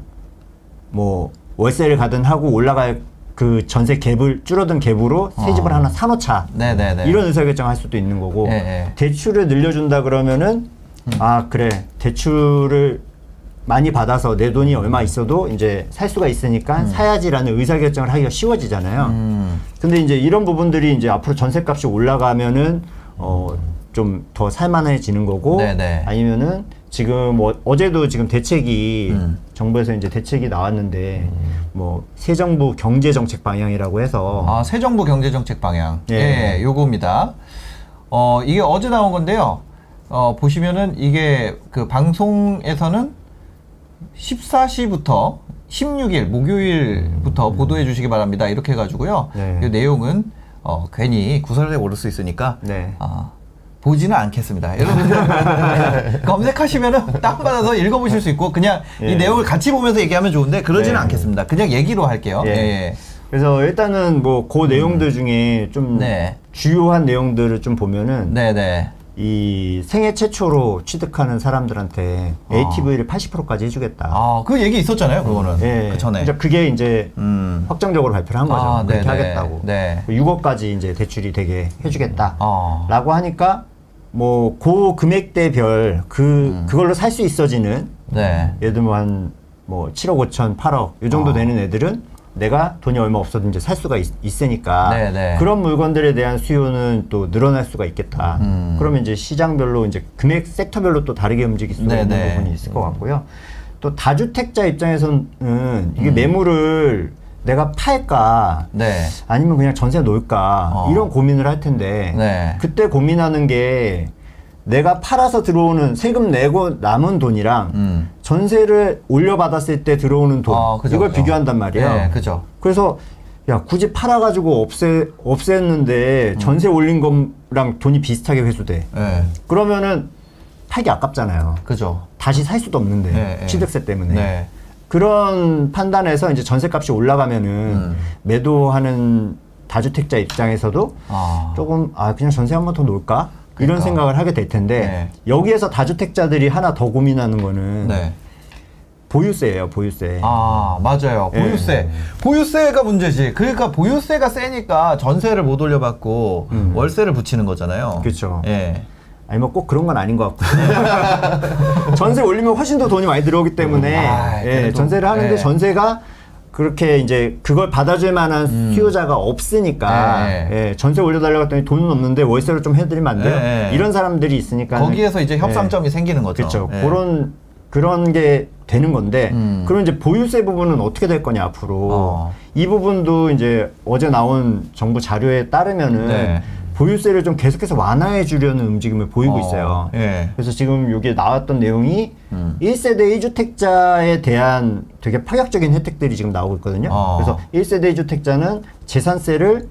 뭐 월세를 가든 하고 올라갈 그 전세 갭을 줄어든 갭으로 새 집을 어. 하나 사놓자. 네, 네, 네. 이런 의사결정할 수도 있는 거고 예, 예. 대출을 늘려준다 그러면은 아 그래 대출을 많이 받아서 내 돈이 얼마 있어도 이제 살 수가 있으니까 사야지라는 의사결정을 하기가 쉬워지잖아요. 음. 근데 이제 이런 부분들이 이제 앞으로 전세값이 올라가면은 어 좀 더 살만해지는 거고 네네. 아니면은 지금 뭐 어제도 지금 대책이 음. 정부에서 이제 대책이 나왔는데 뭐새 정부 경제 정책 방향이라고 해서 아, 새 정부 경제 정책 방향. 예. 예, 요겁니다. 어, 이게 어제 나온 건데요. 어, 보시면은 이게 그 방송에서는 14시부터 16일 목요일부터 보도해 주시기 바랍니다. 이렇게 해가지고요. 네. 이 내용은 어, 괜히 구설에 오를 수 있으니까 네. 아, 보지는 않겠습니다. 여러분들 검색하시면은 다운받아서 읽어보실 수 있고 그냥 이 예. 내용을 같이 보면서 얘기하면 좋은데 그러지는 네. 않겠습니다. 그냥 얘기로 할게요. 예. 예. 예. 그래서 일단은 뭐 그 내용들 중에 좀 음. 네. 주요한 내용들을 좀 보면은 네네. 이 생애 최초로 취득하는 사람들한테 어. ATV를 80%까지 해주겠다. 아, 그 얘기 있었잖아요, 그거는. 예. 그 전에. 이제 그게 이제 음. 확정적으로 발표를 한 거죠. 아, 그렇게 네네. 하겠다고. 네. 6억까지 이제 대출이 되게 해주겠다. 어. 라고 하니까 뭐 고 금액대별 그 음. 그걸로 살 수 있어지는 네. 예를 들면 한 뭐 7억 5천, 8억 이 정도 어. 되는 애들은 내가 돈이 얼마 없어도 이제 살 수가 있, 으니까 네네. 그런 물건들에 대한 수요는 또 늘어날 수가 있겠다. 음. 그러면 이제 시장별로 이제 금액 섹터별로 또 다르게 움직일 수가 네네. 있는 부분이 있을 것 같고요. 또 다주택자 입장에서는 이게 음. 매물을 내가 팔까 네. 아니면 그냥 전세 놓을까 어. 이런 고민을 할 텐데 네. 그때 고민하는 게 내가 팔아서 들어오는 세금 내고 남은 돈이랑 음. 전세를 올려받았을 때 들어오는 돈 어, 그죠, 이걸 그죠. 비교한단 말이에요. 네, 그죠. 그래서 야 굳이 팔아가지고 없애 없앴는데 음. 전세 올린 거랑 돈이 비슷하게 회수돼. 네. 그러면은 팔기 아깝잖아요. 그죠. 다시 살 수도 없는데 네, 네. 취득세 때문에. 네. 그런 판단에서 이제 전세값이 올라가면은 음. 매도하는 다주택자 입장에서도 아. 조금 아 그냥 전세 한 번 더 놓을까 그러니까. 생각을 하게 될 텐데 네. 여기에서 다주택자들이 하나 더 고민하는 거는 네. 보유세예요 보유세. 아, 맞아요. 예. 보유세. 보유세가 문제지. 그러니까 보유세가 세니까 전세를 못 올려받고 음. 월세를 붙이는 거잖아요. 그쵸. 예. 아니 뭐 꼭 그런 건 아닌 것 같고 전세 올리면 훨씬 더 돈이 많이 들어오기 때문에 아, 예, 전세를 하는데 예. 전세가 그렇게 이제 그걸 받아줄 만한 수요자가 없으니까 예, 예. 예, 전세 올려달라고 했더니 돈은 없는데 월세를 좀 해드리면 안 돼요? 예, 예. 이런 사람들이 있으니까 거기에서 이제 협상점이 생기는 거죠. 그렇죠. 예. 그런 그런 게 되는 건데 음. 그럼 이제 보유세 부분은 어떻게 될 거냐 앞으로 어. 이 부분도 이제 어제 나온 정부 자료에 따르면은 네. 보유세를 좀 계속해서 완화해 주려는 움직임을 보이고 어, 있어요. 예. 그래서 지금 여기에 나왔던 내용이 음. 1세대 1주택자에 대한 되게 파격적인 혜택들이 지금 나오고 있거든요. 어. 그래서 1세대 1주택자는 재산세를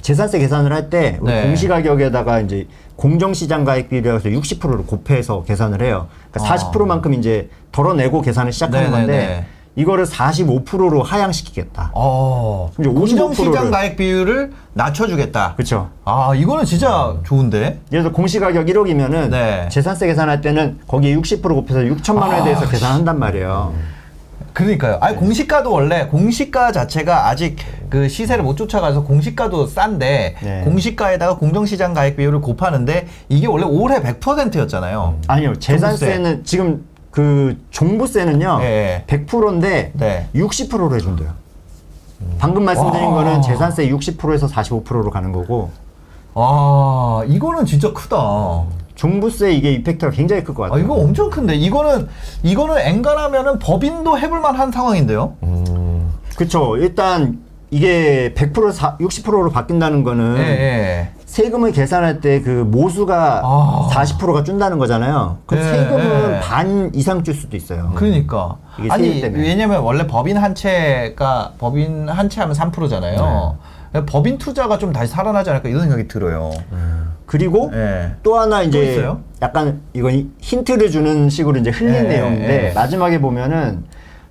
재산세 계산을 할때 네. 공시가격에다가 이제 공정시장 가액비례해서 60%를 곱해서 계산을 해요. 그러니까 어. 40%만큼 이제 덜어내고 계산을 시작하는 네네네. 건데 이거를 45%로 하향시키겠다. 어. 이제 55% 공정시장 를. 가액 비율을 낮춰주겠다. 그렇죠. 아, 이거는 진짜 좋은데? 예를 들어 공시가격 1억이면은 네. 재산세 계산할 때는 거기에 60% 곱해서 6천만 원에 아, 대해서 계산한단 말이에요. 그러니까요. 아니 공시가도 원래 공시가 자체가 아직 그 시세를 못 쫓아가서 공시가도 싼데 네. 공시가에다가 공정시장 가액 비율을 곱하는데 이게 원래 올해 100%였잖아요. 아니요. 재산세는 지금 그 종부세는요. 예. 100%인데 네. 60%로 해준대요. 방금 말씀드린 와. 거는 재산세 60%에서 45%로 가는 거고 아, 이거는 진짜 크다. 종부세 이게 이펙트가 굉장히 클것 아, 같아요. 이거 엄청 큰데 이거는 이거는 엔간하면은 법인도 해볼 만한 상황인데요. 음. 그렇죠. 일단 이게 100% 사, 60%로 바뀐다는 거는 예, 예. 세금을 계산할 때 그 모수가 아. 40%가 준다는 거잖아요. 그럼 네, 세금은 네. 반 이상 줄 수도 있어요. 그러니까 이게 아니 때문에. 왜냐면 원래 법인 한 채가 법인 한 채 하면 3%잖아요. 네. 법인 투자가 좀 다시 살아나지 않을까 이런 생각이 들어요. 그리고 예. 또 하나 또 이제 있어요? 약간 이건 힌트를 주는 식으로 이제 흘린 예, 내용인데 예. 마지막에 보면은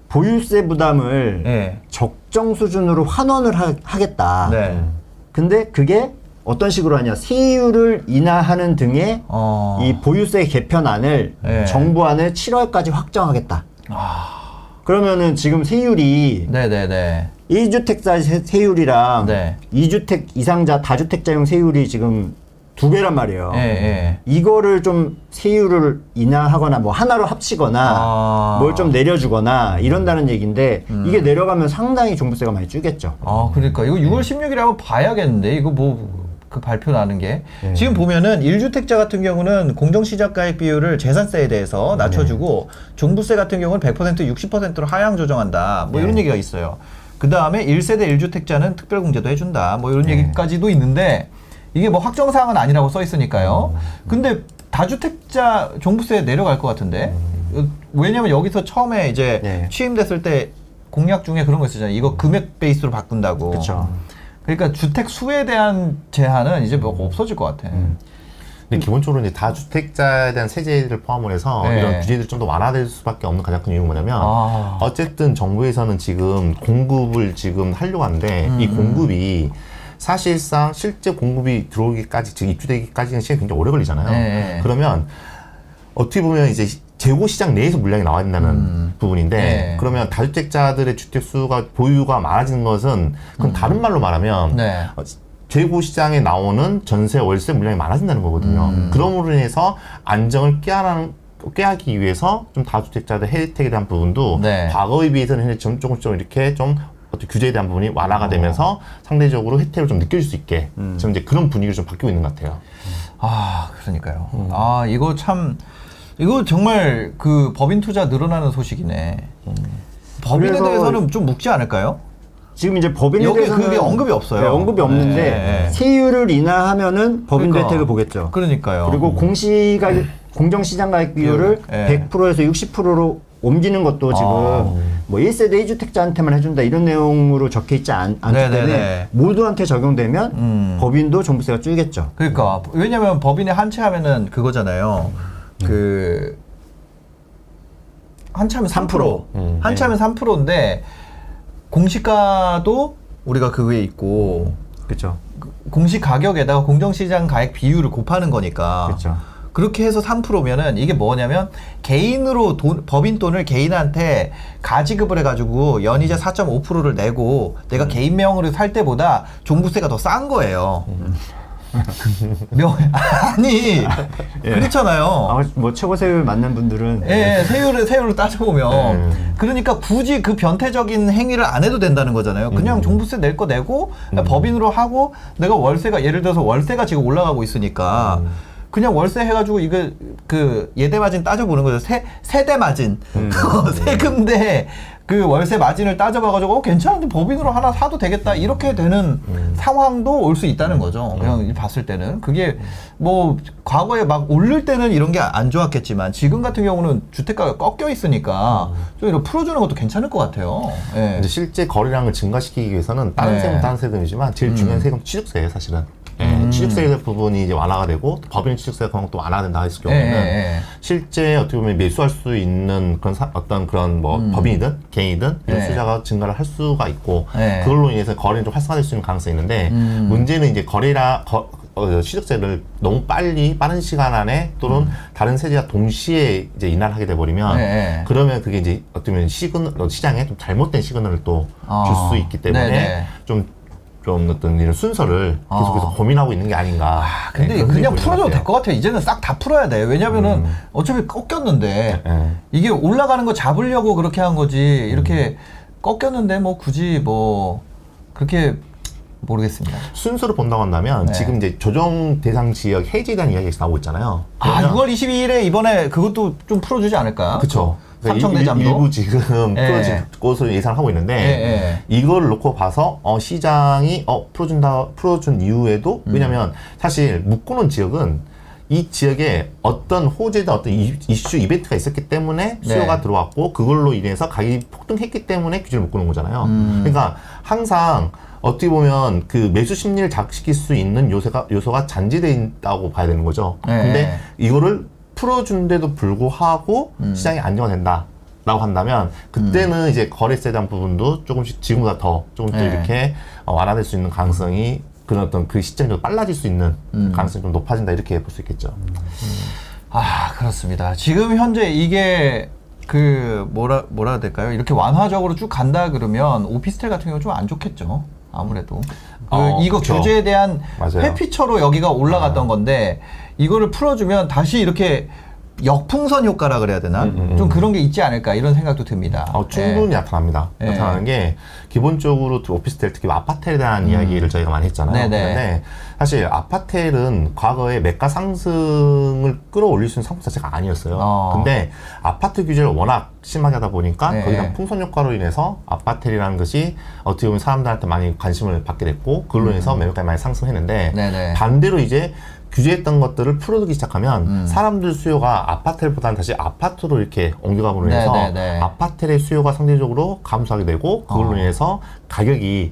보유세 부담을 예. 적정 수준으로 환원을 하, 겠다 네. 근데 그게 어떤 식으로 하냐 세율을 인하하는 등의 어. 이 보유세 개편안을 예. 정부안을 7월까지 확정하겠다. 그러면은 지금 세율이 네네네. 1주택자 세율이랑 네. 2주택 이상자 다주택자용 세율이 지금 두 배란 말이에요. 예, 예. 이거를 좀 세율을 인하하거나 뭐 하나로 합치거나 아. 음. 뭘좀 내려주거나 이런다는 얘기인데 이게 내려가면 상당히 종부세가 많이 줄겠죠. 아, 그러니까 이거 6월 16일에 한번 봐야겠는데 이거 뭐 그 발표 나는 게 네. 지금 보면은 1주택자 같은 경우는 공정시장가액 비율을 재산세에 대해서 낮춰주고 종부세 같은 경우는 100% 60%로 하향 조정한다. 뭐 이런 네. 얘기가 있어요. 그 다음에 1세대 1주택자는 특별공제도 해준다. 뭐 이런 네. 얘기까지도 있는데 이게 뭐 확정 사항은 아니라고 써 있으니까요. 음. 근데 다주택자 종부세 내려갈 것 같은데 어, 왜냐면 여기서 처음에 이제 음. 네. 취임됐을 때 공약 중에 그런 거 있었잖아요. 이거 금액 베이스로 바꾼다고. 그렇죠. 그러니까 주택 수에 대한 제한은 이제 뭐 없어질 것 같아. 음. 근데 기본적으로 이제 다주택자에 대한 세제를 포함을 해서 네. 이런 규제들이 좀 더 완화될 수밖에 없는 가장 큰 이유가 뭐냐면 아. 어쨌든 정부에서는 지금 공급을 지금 하려고 하는데 이 음. 공급이 사실상 실제 공급이 들어오기까지 즉 입주되기까지는 시간이 굉장히 오래 걸리잖아요. 네. 그러면 어떻게 보면 이제 재고 시장 내에서 물량이 나와야 된다는 부분인데 네. 그러면 다주택자들의 주택 수가 보유가 많아지는 것은 그건 다른 말로 말하면 음. 네. 어, 재고 시장에 나오는 전세 월세 물량이 많아진다는 거거든요. 음. 그러므로 인해서 안정을 깨하는 깨하기 위해서 좀 다주택자들 혜택에 대한 부분도 네. 과거에 비해서는 좀 조금씩 좀 이렇게 좀 어떤 규제에 대한 부분이 완화가 되면서 상대적으로 혜택을 좀 느껴질 수 있게 지금 이제 그런 분위기를 좀 바뀌고 있는 것 같아요. 아, 그러니까요. 음. 아, 이거 참 이거 정말 그 법인 투자 늘어나는 소식이네. 법인에 그래서- 대해서는 좀 묵지 않을까요? 지금 이제 법인에 여기 대해서는 그게 언급이 없어요. 네, 언급이 없는데 네. 세율을 인하하면은 법인 그러니까. 혜택을 보겠죠. 그러니까요. 그리고 공시가 공정시장 가액 비율을 네. 100%에서 60%로 옮기는 것도 지금 아. 뭐 1세대 1주택자한테만 해준다 이런 내용으로 적혀 있지 않, 않기 네네네. 때문에 모두한테 적용되면 음. 법인도 종부세가 줄겠죠. 그러니까 왜냐면 법인에 한채 하면은 그거잖아요. 그한 채면 3%. 음. 한 채면 3%인데 공시가도 우리가 그 위에 있고 그렇죠. 공시 가격에다가 공정시장 가액 비율을 곱하는 거니까. 그렇죠. 그렇게 해서 3%면은 이게 뭐냐면 개인으로 돈, 법인 돈을 개인한테 가지급을 해가지고 연이자 4.5%를 내고 음. 내가 개인 명으로 살 때보다 종부세가 더 싼 거예요. 음. 명 아니 그렇잖아요. 아, 뭐 최고 세율 맞는 분들은 예, 예, 세율을 세율로 따져보면 음. 그러니까 굳이 그 변태적인 행위를 안 해도 된다는 거잖아요. 그냥 종부세 낼 거 내고 법인으로 하고 내가 월세가 예를 들어서 월세가 지금 올라가고 있으니까 그냥 월세 해가지고 이거 그 예대 마진 따져보는 거죠. 세 세대 마진 세금 대 그 월세 마진을 따져봐가지고 어, 괜찮은데 법인으로 하나 사도 되겠다 이렇게 되는 상황도 올 수 있다는 거죠. 그냥 봤을 때는 그게 뭐 과거에 막 오를 때는 이런 게 안 좋았겠지만 지금 같은 경우는 주택가가 꺾여 있으니까 좀 이렇게 풀어주는 것도 괜찮을 것 같아요. 예. 근데 실제 거래량을 증가시키기 위해서는 다른 네. 세금은 다른 세금이지만 제일 중요한 세금 취득세예요, 사실은. 예, 음. 취득세 부분이 이제 완화가 되고 또 법인 취득세 그런 것도 완화가 된다 했을 경우에는 예, 예, 예. 실제 어떻게 보면 매수할 수 있는 그런 사- 어떤 그런 뭐 법인이든 개인이든 이런 네. 수자가 증가를 할 수가 있고 네. 그걸로 인해서 거래는 좀 활성화될 수 있는 가능성이 있는데 음. 문제는 이제 거래라 거, 어, 취득세를 너무 빨리 빠른 시간 안에 또는 다른 세제가 동시에 이제 인하를 하게 돼 버리면 음. 네, 네. 그러면 그게 이제 어떻게 보면 시그널 어, 시장에 좀 잘못된 시그널을 또줄 어. 수 있기 때문에 네, 네. 좀 좀 어떤 이런 순서를 계속해서 어. 고민하고 있는 게 아닌가. 아, 근데 네, 그냥 풀어줘도 될 것 같아요. 이제는 싹 다 풀어야 돼. 왜냐면은 음. 어차피 꺾였는데 예. 이게 올라가는 거 잡으려고 그렇게 한 거지. 이렇게 꺾였는데 뭐 굳이 뭐 그렇게 모르겠습니다. 순서를 본다고 한다면 네. 지금 이제 조정 대상 지역 해지에 대한 이야기가 나오고 있잖아요. 아, 그러면- 6월 22일에 이번에 그것도 좀 풀어주지 않을까? 그쵸. 일- 잠도. 일부 지금 예. 풀어질 것으로 예상하고 있는데 예, 이걸 놓고 봐서 어, 시장이 어, 풀어준다 풀어준 이후에도 음. 왜냐하면 사실 묶어놓은 지역은 이 지역에 어떤 호재다 어떤 이- 이슈 이벤트가 있었기 때문에 수요가 네. 들어왔고 그걸로 인해서 가격이 폭등했기 때문에 규제를 묶어놓은 거잖아요. 음. 그러니까 항상 어떻게 보면 그 매수 심리를 자극시킬 수 있는 요소가 요소가 잔재되어 있다고 봐야 되는 거죠. 네. 근데 이거를 풀어준데도 불구하고 음. 시장이 안정화된다. 라고 한다면 그때는 이제 거래세에 대한 부분도 조금씩 지금보다 더 조금 더 네. 이렇게 어, 완화될 수 있는 가능성이 그런 어떤 그 시점이 좀 빨라질 수 있는 음. 가능성이 좀 높아진다 이렇게 볼 수 있겠죠. 아 그렇습니다. 지금 현재 이게 그 뭐라 뭐라 해야 될까요? 이렇게 완화적으로 쭉 간다 그러면 오피스텔 같은 경우 좀안 좋겠죠. 아무래도 그 어, 이거 그쵸. 규제에 대한 맞아요. 아. 회피처로 여기가 올라갔던 건데 이거를 풀어주면 다시 이렇게 역풍선 효과라 그래야 되나? 음, 음, 좀 음. 그런 게 있지 않을까 이런 생각도 듭니다. 어, 충분히 예. 나타납니다. 네. 나타나는 게 기본적으로 오피스텔 특히 아파트에 대한 이야기를 저희가 많이 했잖아요. 음. 네네. 그런데 사실 아파트는 과거에 매가 상승을 끌어올릴 수 있는 상품 자체가 아니었어요. 어. 근데 아파트 규제를 워낙 심하게 하다 보니까 네. 거기다 풍선 효과로 인해서 아파트라는 것이 어떻게 보면 사람들한테 많이 관심을 받게 됐고 그걸로 인해서 매매가가 많이 상승했는데 음. 네네. 반대로 이제 규제했던 것들을 풀어두기 시작하면 음. 사람들 수요가 아파트보다는 다시 아파트로 이렇게 옮겨감으로 네, 인해서 네, 네. 아파트의 수요가 상대적으로 감소하게 되고 그걸로 어. 인해서 가격이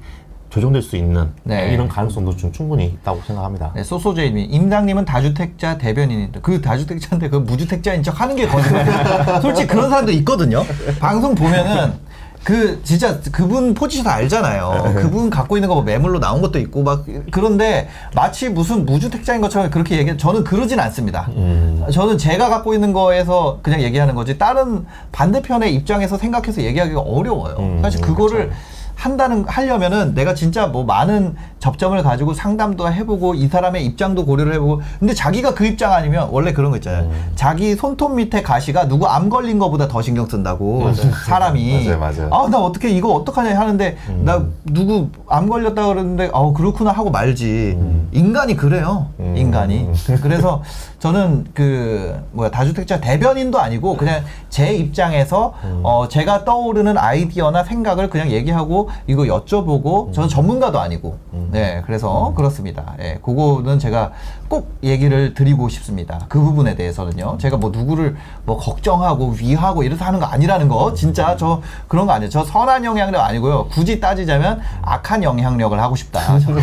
조정될 수 있는 네. 이런 가능성도 좀 충분히 있다고 생각합니다. 네, 소소제이님, 임당님은 다주택자 대변인인데 그 다주택자인데 그 무주택자인 척 하는 게 거짓말. 솔직히 그런 사람도 있거든요. 방송 보면은 그 진짜 그분 포지션 알잖아요. 그분 갖고 있는 거 뭐 매물로 나온 것도 있고 막 그런데 마치 무슨 무주택자인 것처럼 그렇게 얘기. 저는 그러진 않습니다. 음. 저는 제가 갖고 있는 거에서 그냥 얘기하는 거지 다른 반대편의 입장에서 생각해서 얘기하기가 어려워요. 음, 사실 그거를 한다는 하려면은 내가 진짜 뭐 많은 접점을 가지고 상담도 해보고 이 사람의 입장도 고려를 해보고 근데 자기가 그 입장 아니면 원래 그런 거 있잖아요. 음. 자기 손톱 밑에 가시가 누구 암 걸린 거보다 더 신경 쓴다고 사람이 맞아요, 맞아요. 아나 어떻게 이거 어떡하냐 하는데 음. 나 누구 암 걸렸다 그러는데 아 그렇구나 하고 말지 음. 인간이 그래요 음. 인간이 그래서 저는 그 뭐야 다주택자 대변인도 아니고 그냥 제 입장에서 음. 어 제가 떠오르는 아이디어나 생각을 그냥 얘기하고 이거 여쭤보고 음. 저는 전문가도 아니고. 네 그래서 그렇습니다. 예 그거는 제가 꼭 얘기를 드리고 싶습니다. 그 부분에 대해서는요. 제가 뭐 누구를 뭐 걱정하고 위하고 이래서 하는 거 아니라는 거. 진짜 저 그런 거 아니에요. 저 선한 영향력 아니고요. 굳이 따지자면 악한 영향력을 하고 싶다. 저는.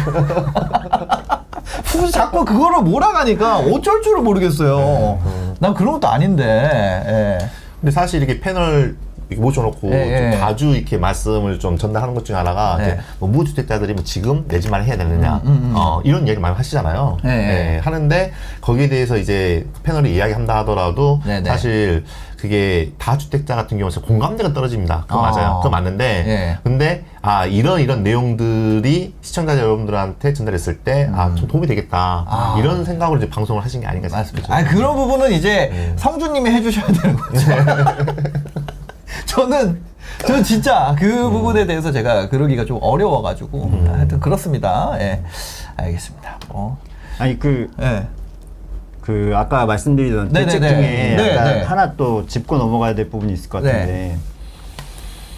굳이 자꾸 그거를 몰아가니까 어쩔 줄을 모르겠어요. 난 그런 것도 아닌데 예. 근데 사실 이렇게 패널 이렇게 모셔놓고 예, 예. 좀 자주 이렇게 말씀을 좀 전달하는 것 중에 하나가 네. 이제 뭐 무주택자들이 뭐 지금 내 집만 해야 되느냐 음, 음, 음. 어, 이런 얘기를 많이 하시잖아요. 예, 예. 예, 하는데 거기에 대해서 이제 패널이 이야기한다 하더라도 네, 네. 사실 그게 다주택자 같은 경우는 공감대가 떨어집니다. 그거 어. 맞아요. 그거 맞는데 예. 근데 아 이런 이런 내용들이 시청자 여러분들한테 전달했을 때아좀 도움이 되겠다 음. 아. 이런 생각으로 이제 방송을 하신 게 아닌가. 싶습니다. 아 그런 부분은 이제 음. 성주님이 해주셔야 되는 거죠. 저는 저는 진짜 그 음. 부분에 대해서 제가 그러기가 좀 어려워가지고 하여튼 그렇습니다. 예, 알겠습니다. 뭐, 아니 그 예, 그 아까 말씀드리던 네네네. 대책 중에 네, 약간 네. 하나 또 짚고 넘어가야 될 부분이 있을 것 네. 같은데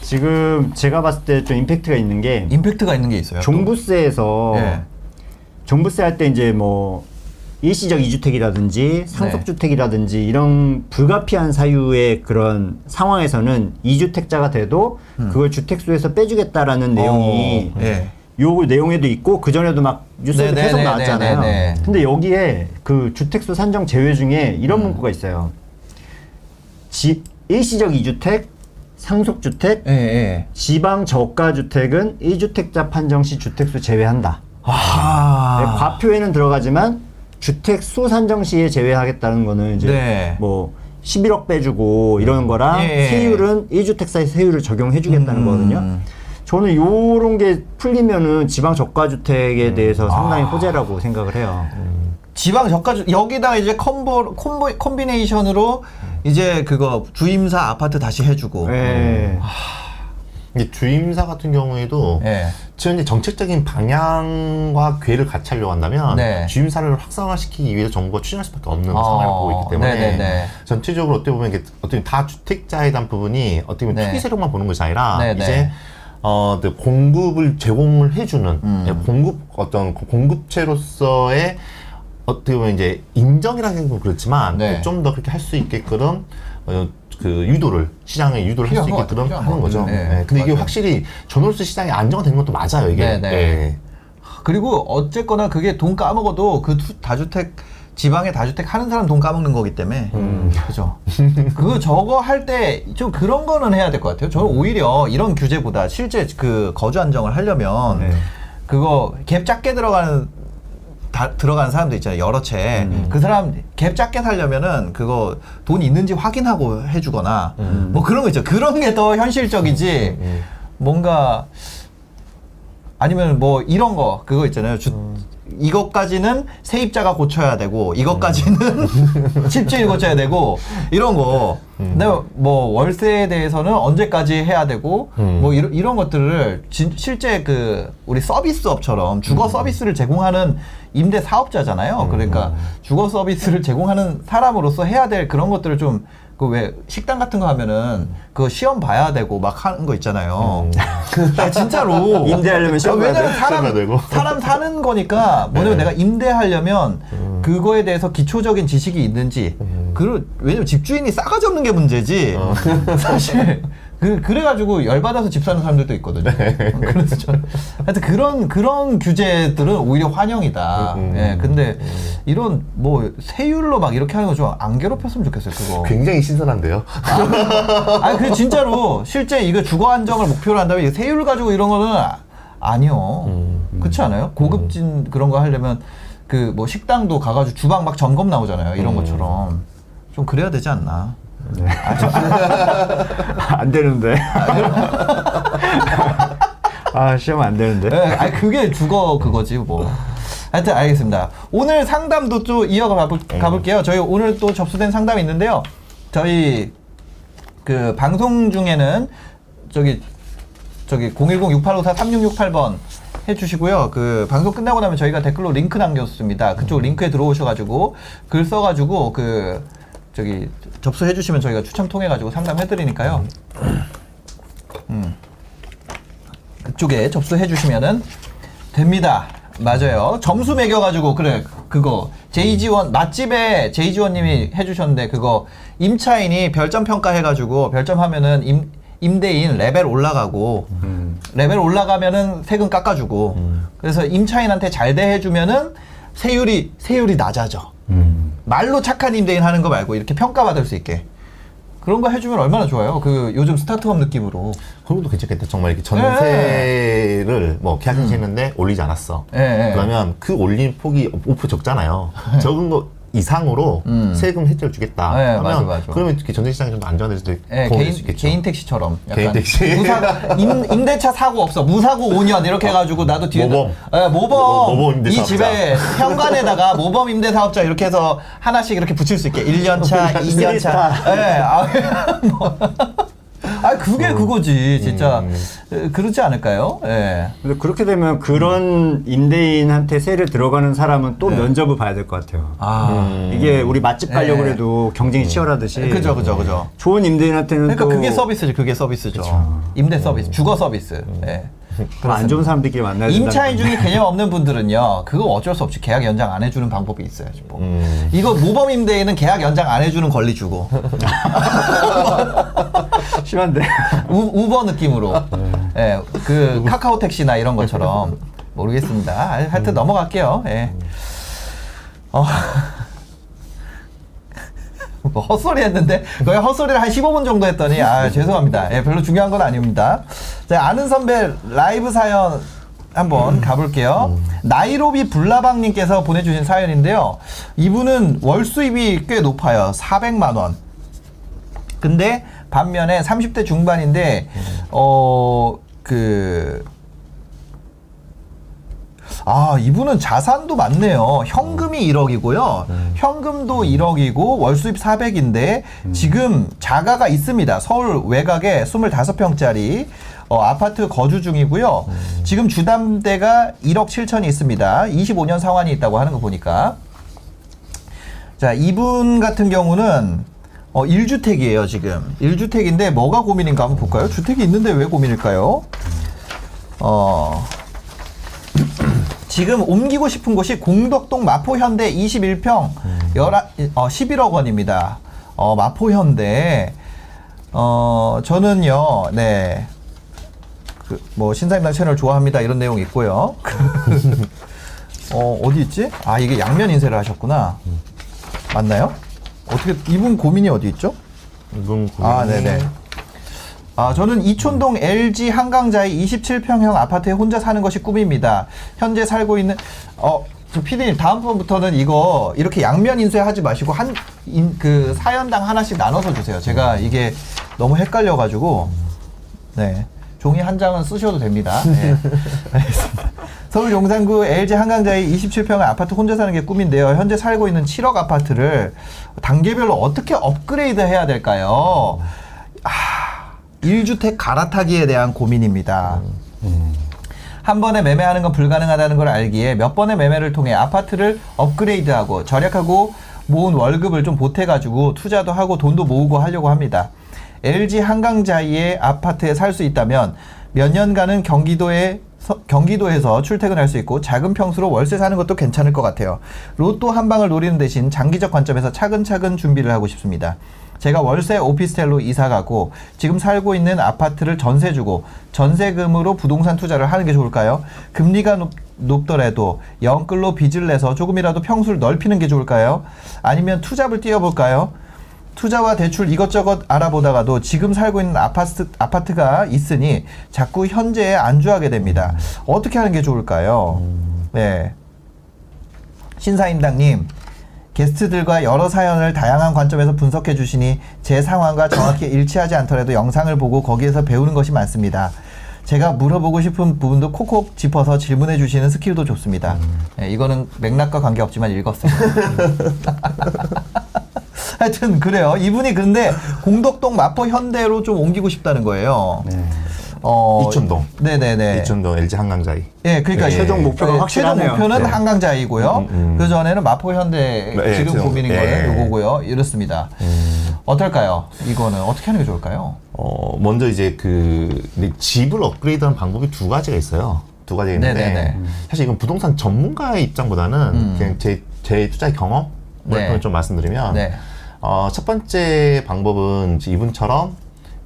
지금 제가 봤을 때 좀 임팩트가 있는 게 임팩트가 있는 게 있어요. 또. 종부세에서 예. 종부세 할 때 이제 뭐 일시적 이주택이라든지 상속주택이라든지 이런 불가피한 사유의 그런 상황에서는 이주택자가 돼도 그걸 주택수에서 빼주겠다라는 내용이 어, 예. 요 내용에도 있고 그 전에도 막 뉴스에 네, 계속 네, 네, 나왔잖아요. 네, 네. 근데 여기에 그 주택수 산정 제외 중에 이런 문구가 있어요. 지, 일시적 이주택 상속주택, 예, 예. 지방 저가 주택은 1주택자 판정 시 주택수 제외한다. 네, 아. 과표에는 들어가지만 주택 수 산정 시에 제외하겠다는 거는 이제 네. 뭐 11억 빼주고 이런 거랑 예. 세율은 1주택사의 세율을 적용해 주겠다는 음. 거거든요. 저는 요런 게 풀리면은 지방 저가 주택에 대해서 상당히 호재라고 생각을 해요. 지방 저가 여기다가 이제 콤보 콤보 콤비네이션으로 이제 그거 주임사 아파트 다시 해주고. 네. 이게 주임사 같은 경우에도 예. 지금 이제 정책적인 방향과 궤를 같이 하려고 한다면 네. 주임사를 확산화시키기 위해서 정부가 추진할 수밖에 없는 어, 상황을 보고 있기 때문에 네네네. 전체적으로 어떻게 보면 이게 어떻게 다 주택자에 대한 부분이 어떻게 보면 네. 투기 세력만 보는 것이 아니라 네네. 이제 어, 그 공급을 제공을 해주는 음. 예, 공급 어떤 그 공급체로서의 어떻게 보면 이제 인정이라는 생각은 그렇지만 네. 좀더 그렇게 할 수 있게끔 어, 그 유도를 시장에 유도를 할 수 있게끔. 하는 거죠. 예, 같아요. 근데 이게 맞아요. 확실히 전월세 시장이 안정화된 것도 맞아요. 이게. 네네. 예. 그리고 어쨌거나 그게 돈 까먹어도 그 투- 다주택 지방에 다주택 하는 사람 돈 까먹는 거기 때문에 그죠. 그거 저거 할 때 좀 그런 거는 해야 될 것 같아요. 저는 오히려 이런 규제보다 실제 그 거주 안정을 하려면 네. 그거 갭 작게 들어가는 다, 들어가는 사람도 있잖아요. 여러 채. 그 사람 갭 작게 살려면은 그거 돈 있는지 확인하고 해주거나 뭐 그런 거 있죠. 그런 게 더 현실적이지. 뭔가 아니면 뭐 이런 거 그거 있잖아요. 주, 이것까지는 세입자가 고쳐야 되고 이것까지는 집주인이 고쳐야 되고 이런 거. 근데 뭐 월세에 대해서는 언제까지 해야 되고 음. 뭐 이런 이런 것들을 진, 실제 그 우리 서비스업처럼 주거 서비스를 제공하는 임대 사업자잖아요. 그러니까 주거 서비스를 제공하는 사람으로서 해야 될 그런 것들을 좀 그 왜 식당 같은 거 하면 은 그 시험 봐야 되고 막 하는 거 있잖아요. 아, 진짜로 임대하려면 시험 봐야 왜냐면 돼? 사람 시험 봐야 되고. 사람 사는 거니까 뭐냐면 네. 내가 임대하려면 그거에 대해서 기초적인 지식이 있는지 그 왜냐면 집주인이 싸가지 없는 게 문제지 사실 그 그래가지고 열받아서 집 사는 사람들도 있거든요. 그래서 저 하여튼 그런 그런 규제들은 오히려 환영이다. 음, 예, 근데 이런 뭐 세율로 막 이렇게 하는 거 좀 안 괴롭혔으면 좋겠어요. 그거. 굉장히 신선한데요. 아니 그 진짜로 실제 이거 주거 안정을 목표로 한다면 세율 가지고 이런 거는 아- 아니요. 그렇지 않아요? 고급진 그런 거 하려면 그 뭐 식당도 가가지고 주방 막 점검 나오잖아요. 이런 것처럼 좀 그래야 되지 않나? 아, 저- 안 되는데. 아, 시험 안 되는데. 네, 아니 그게 주거 그거지 뭐. 하여튼 알겠습니다. 오늘 상담도 또 이어가 가볼, 가볼 게요. 저희 오늘 또 접수된 상담이 있는데요. 저희 그 방송 중에는 저기 저기 010-6854-3668번 해주시고요. 그 방송 끝나고 나면 저희가 댓글로 링크 남겼습니다. 그쪽 링크에 들어오셔가지고 글 써가지고 그 저기 접수해 주시면 저희가 추첨 통해 가지고 상담해 드리니까요. 음. 그쪽에 접수해 주시면은 됩니다. 맞아요. 점수 매겨 가지고 그래 그거 제이지원 맛집에 제이지원 님이 해 주셨는데 그거 임차인이 별점 평가해 가지고 별점 하면은 임 임대인 레벨 올라가고 레벨 올라가면은 세금 깎아주고 그래서 임차인한테 잘 대해주면은 세율이 세율이 낮아져. 말로 착한 임대인 하는 거 말고 이렇게 평가받을 수 있게 그런 거 해주면 얼마나 좋아요. 그 요즘 스타트업 느낌으로. 그런 것도 괜찮겠다. 정말 이렇게 전세를 뭐 계약했는데 올리지 않았어. 예, 예. 그러면 그 올린 폭이 5% 적잖아요. 적은 거 이상으로 음. 세금 혜택을 주겠다. 네, 하면 맞아, 맞아. 그러면 이렇게 전세 시장이 좀더 안정화될 때 예, 도움이 될수 개인, 있겠죠. 개인 택시처럼. 개인 택시. 무사, 임, 임대차 사고 없어. 무사고 5년 이렇게 해가지고 나도 뒤에. 모범. 예, 모범. 모- 모범 임대 이 사업자. 집에 현관에다가 모범 임대 사업자 이렇게 해서 하나씩 이렇게 붙일 수 있게. 1년차, 2년차. 예, 아, 뭐. 아, 그게 그거지. 진짜. 음. 에, 그렇지 않을까요? 예. 근데 그렇게 되면 그런 임대인한테 세를 들어가는 사람은 또 면접을 봐야 될 것 같아요. 아. 음. 이게 우리 맛집 가려고 네. 해도 경쟁이 치열하듯이. 그죠, 그죠, 그죠. 좋은 임대인한테는 그러니까 또 그게 서비스지, 그게 서비스죠. 임대 서비스, 주거 서비스. 예. 그럼 안 좋은 사람들끼리 만나야 된다. 임차인 중에 개념 없는 분들은요, 그거 어쩔 수 없이 계약 연장 안 해주는 방법이 있어야지. 뭐. 음. 이거 모범 임대인은 계약 연장 안 해주는 권리 주고 심한데. 우, 우버 느낌으로 예, 그 카카오 택시나 이런 것처럼 모르겠습니다. 아, 하여튼 넘어갈게요. 예. 어. 뭐 헛소리 했는데 거의 헛소리를 한 15분 정도 했더니 아 죄송합니다. 예, 별로 중요한 건 아닙니다. 자, 아는 선배 라이브 사연 한번 가볼게요. 나이로비 불나방님께서 보내주신 사연인데요. 이분은 월 수입이 꽤 높아요. 400만 원. 근데 반면에 30대 중반인데 어 그 아, 이분은 자산도 많네요. 현금이 1억이고요. 현금도 1억이고 월 수입 400인데 지금 자가가 있습니다. 서울 외곽에 25평짜리 어, 아파트 거주 중이고요. 지금 주담대가 1억 7천이 있습니다. 25년 상환이 있다고 하는 거 보니까. 자, 이분 같은 경우는 어, 1주택이에요, 지금. 1주택인데 뭐가 고민인가 한번 볼까요? 주택이 있는데 왜 고민일까요? 어, 지금 옮기고 싶은 곳이 공덕동 마포현대 21평 열아, 어, 11억 원입니다. 어, 마포현대. 어, 저는요, 네. 그, 뭐, 신사임당 채널 좋아합니다. 이런 내용 있고요. 어, 어디 있지? 아, 이게 양면 인쇄를 하셨구나. 맞나요? 어떻게, 이분 고민이 어디 있죠? 이분 아, 고민이 네네. 아, 저는 이촌동 LG 한강자의 27평형 아파트에 혼자 사는 것이 꿈입니다. 현재 살고 있는, 어, 저 피디님, 다음번부터는 이거 이렇게 양면 인쇄하지 마시고 한, 인, 그 사연당 하나씩 나눠서 주세요. 제가 이게 너무 헷갈려 가지고, 네. 종이 한 장은 쓰셔도 됩니다. 네. 알겠습니다. 서울 용산구 LG 한강자의 27평의 아파트 혼자 사는 게 꿈인데요. 현재 살고 있는 7억 아파트를 단계별로 어떻게 업그레이드 해야 될까요? 아, 1주택 갈아타기에 대한 고민입니다. 한 번에 매매하는 건 불가능하다는 걸 알기에 몇 번의 매매를 통해 아파트를 업그레이드하고 절약하고 모은 월급을 좀 보태가지고 투자도 하고 돈도 모으고 하려고 합니다. LG 한강자이의 아파트에 살 수 있다면 몇 년간은 경기도에 서- 경기도에서 출퇴근할 수 있고 작은 평수로 월세 사는 것도 괜찮을 것 같아요. 로또 한 방을 노리는 대신 장기적 관점에서 차근차근 준비를 하고 싶습니다. 제가 월세 오피스텔로 이사 가고 지금 살고 있는 아파트를 전세 주고 전세금으로 부동산 투자를 하는 게 좋을까요? 금리가 높, 높더라도 영끌로 빚을 내서 조금이라도 평수를 넓히는 게 좋을까요? 아니면 투잡을 뛰어볼까요? 투자와 대출 이것저것 알아보다가도 지금 살고 있는 아파트, 아파트가 있으니 자꾸 현재에 안주하게 됩니다. 어떻게 하는 게 좋을까요? 네. 신사임당님, 게스트들과 여러 사연을 다양한 관점에서 분석해 주시니 제 상황과 정확히 일치하지 않더라도 영상을 보고 거기에서 배우는 것이 많습니다. 제가 물어보고 싶은 부분도 콕콕 짚어서 질문해 주시는 스킬도 좋습니다. 네, 이거는 맥락과 관계없지만 읽었습니다. 하여튼 그래요. 이분이 근데 공덕동 마포 현대로 좀 옮기고 싶다는 거예요. 네. 어, 이촌동. 네네네. 이천도 LG 한강자이. 예, 그러니까 예. 최종 목표가 예, 확실하네요. 최종 목표는 네. 한강자이고요. 음, 음. 그 전에는 마포 현대 네, 지금 최종- 고민인 예. 거는 요거고요. 이렇습니다. 어떨까요? 이거는 어떻게 하는 게 좋을까요? 어, 먼저 이제 그 집을 업그레이드하는 방법이 두 가지가 있어요. 두 가지가 있는데 네네네. 사실 이건 부동산 전문가의 입장보다는 음. 그냥 제, 제 투자의 경험을 네. 통해 좀 말씀드리면 네. 어, 첫 번째 방법은 이분처럼